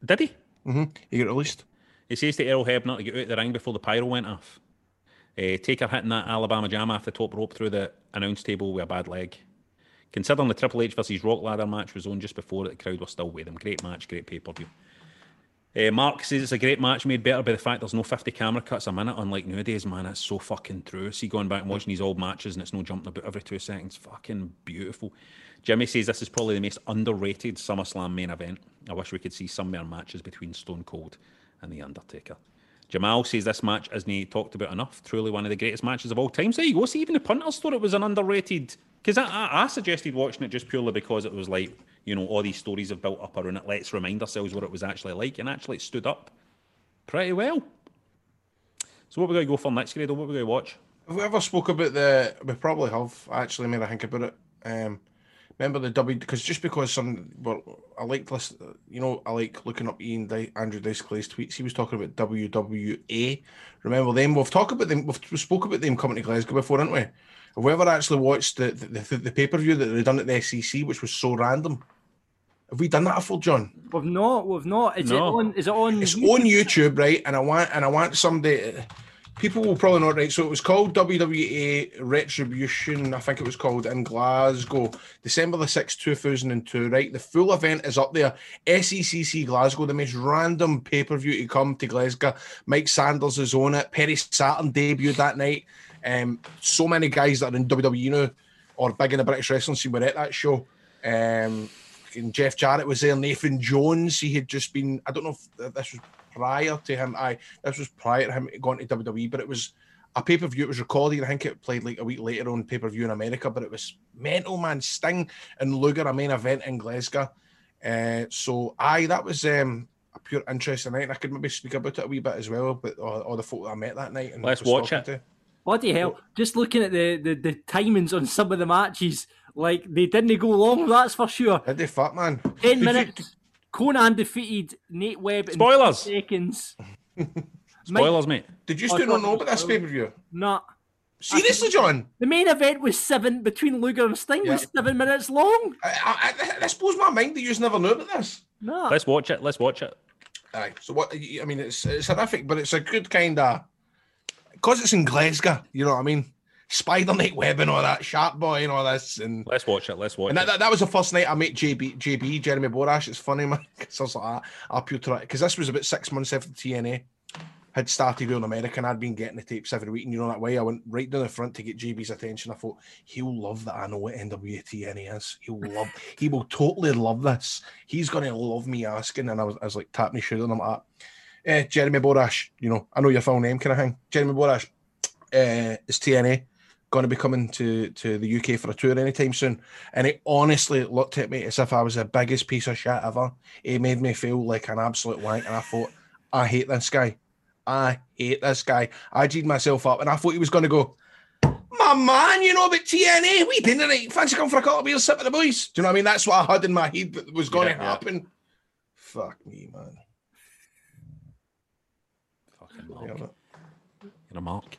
did he? Mm-hmm. He get released. He says to Earl Hebner to get out of the ring before the pyro went off. Uh, Taker hitting that Alabama jam off the top rope through the announce table with a bad leg. Considering the Triple H versus Rock Ladder match was on just before it, the crowd was still with him. Great match, great pay per view. Uh, Mark says it's a great match made better by the fact there's no 50 camera cuts a minute, unlike nowadays, man. It's so fucking true. See, going back and watching these old matches and it's no jumping about every two seconds. Fucking beautiful. Jimmy says this is probably the most underrated SummerSlam main event. I wish we could see some more matches between Stone Cold and The Undertaker. Jamal says this match isn't talked about enough. Truly one of the greatest matches of all time. So there you go. See, even the punters thought it was an underrated. Because I, I, I suggested watching it just purely because it was like, you know, all these stories have built up around it. Let's remind ourselves what it was actually like. And actually, it stood up pretty well. So what are we going to go for next, Grado? What are we going to watch? Have we ever spoke about the? We probably have actually. Made I think about it. Um, remember the W? Because just because some, well, I like list. You know, I like looking up Ian Di, Andrew Dice Clay's tweets. He was talking about WWA. Remember them? We've talked about them. We've we spoke about them coming to Glasgow before, haven't we? Have we ever actually watched the the, the, the pay per view that they done at the SEC, which was so random? Have we done that before, John? We've not. We've not. Is it on? Is it on? It's on YouTube, right? And I want and I want somebody. to- people will probably not right. So it was called WWA Retribution, I think it was called in Glasgow, December the 6th, 2002. Right, the full event is up there. SECC Glasgow, the most random pay per view to come to Glasgow. Mike Sanders is on it. Perry Saturn debuted that night. Um, so many guys that are in WWE now or big in the British wrestling scene were at that show. Um, and Jeff Jarrett was there. Nathan Jones, he had just been, I don't know if this was prior to him. I this was prior to him going to WWE, but it was a pay per view. It was recorded. I think it played like a week later on pay per view in America, but it was mental man Sting and Luger, a main event in Glasgow. Uh, so aye, that was um, a pure interesting night. And I could maybe speak about it a wee bit as well, but all, all the folk that I met that night. And Let's watch it. to. Bloody hell! Just looking at the, the, the timings on some of the matches, like they didn't go long. That's for sure. Did they, fat man? Ten minutes. Konnan defeated Nate Webb in Spoilers. two seconds. Spoilers, mate. Did you Oh, still not fuck, know about this spoilers. pay per view? Nah. Seriously, John? The main event was seven between Luger and Sting was seven minutes long. I, I, this blows my mind that you just never knew about this. No. Let's watch it. Let's watch it. Aye. So what? I mean, it's it's horrific, but it's a good kind of because it's in Glasgow. You know what I mean? Spider Night Web and all that, Shark Boy and all this, and Let's watch it. Let's watch and that, it. that, that was the first night I met JB, JB Jeremy Borash. It's funny, man, because I was like, ah, I'll try because this was about six months after TNA had started in American. and I'd been getting the tapes every week, and you know that way. I went right down the front to get JB's attention. I thought he'll love that. I know what NWA TNA is. He'll love. he will totally love this. He's gonna love me asking, and I was, I was like tapping his shoulder, and I'm like. Eh, Jeremy Borash, you know, I know your full name, kind of thing. Jeremy Borash uh, is TNA going to be coming to, to the UK for a tour anytime soon. And he honestly looked at me as if I was the biggest piece of shit ever. He made me feel like an absolute wank. And I thought, I hate this guy. I hate this guy. I G'd myself up and I thought he was going to go, my man, you know about TNA. We didn't right. Fancy come for a couple of beers, sit with the boys. Do you know what I mean? That's what I had in my head that was going Yeah, to yeah. happen. Fuck me, man. Fucking Mark. You're a Mark.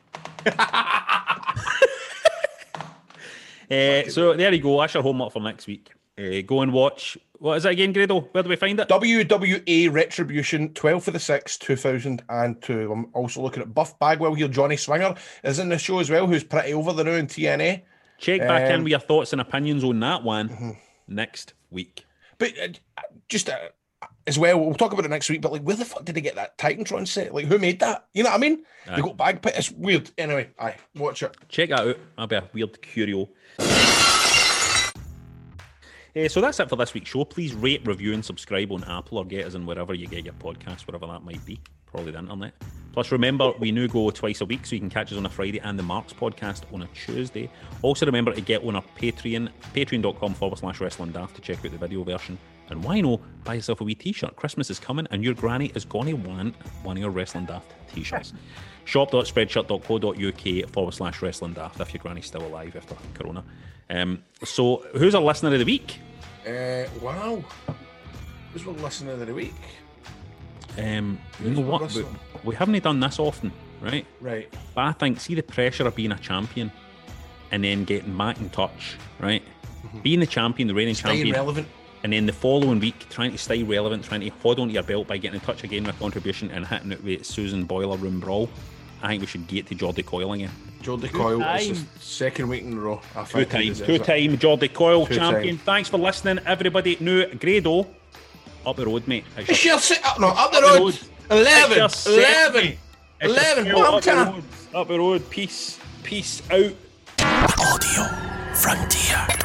Uh, so there you go. That's your homework for next week. Uh, go and watch. What is it again, Grado? Where do we find it? WWA Retribution, 12th for the 6th, 2002. I'm also looking at Buff Bagwell here. Johnny Swinger is in the show as well, who's pretty over the now in TNA. Check back in Um, with your thoughts and opinions on that one next week. But uh, just uh, as well, we'll talk about it next week. But like, where the fuck did they get that Titantron set? Like, who made that? You know what I mean? Aye. They got bag pit. It's weird. Anyway, aye, watch it. Check that out. I'll be a weird curio. Eh, so that's it for this week's show. Please rate, review, and subscribe on Apple or get us in wherever you get your podcasts, wherever that might be. Probably the internet. Plus, remember, we now go twice a week, so you can catch us on a Friday and the Marks podcast on a Tuesday. Also, remember to get on our Patreon, patreon.com forward slash wrestling daft to check out the video version. And why no, buy yourself a wee t shirt. Christmas is coming, and your granny is going to want one of your wrestling daft t shirts. Shop.spreadshirt.co.uk forward slash wrestling daft if your granny's still alive after Corona. Um, so, who's our listener of the week? Uh, wow. Who's one listener of the week? Um, you know what? We, we haven't done this often, right? Right. But I think, see the pressure of being a champion and then getting back in touch, right? Being the champion, the reigning Staying champion. relevant. And then the following week, trying to stay relevant, trying to hold on to your belt by getting in touch again with contribution and hitting it with Susan Boiler Room Brawl. I think we should get to Jordy Coyle again. Jordy Two Coyle is the second week in a row. I Two think he time, two time Jordy Coyle Two champion. time. Thanks for listening, everybody. New Grado, up the road, mate. It's It's your- your se- uh, no, up the Up the road. road. 11, It's your 11, second. It's your 11, still one up the time. road. Up the road. Peace. Peace out. Audio Frontier.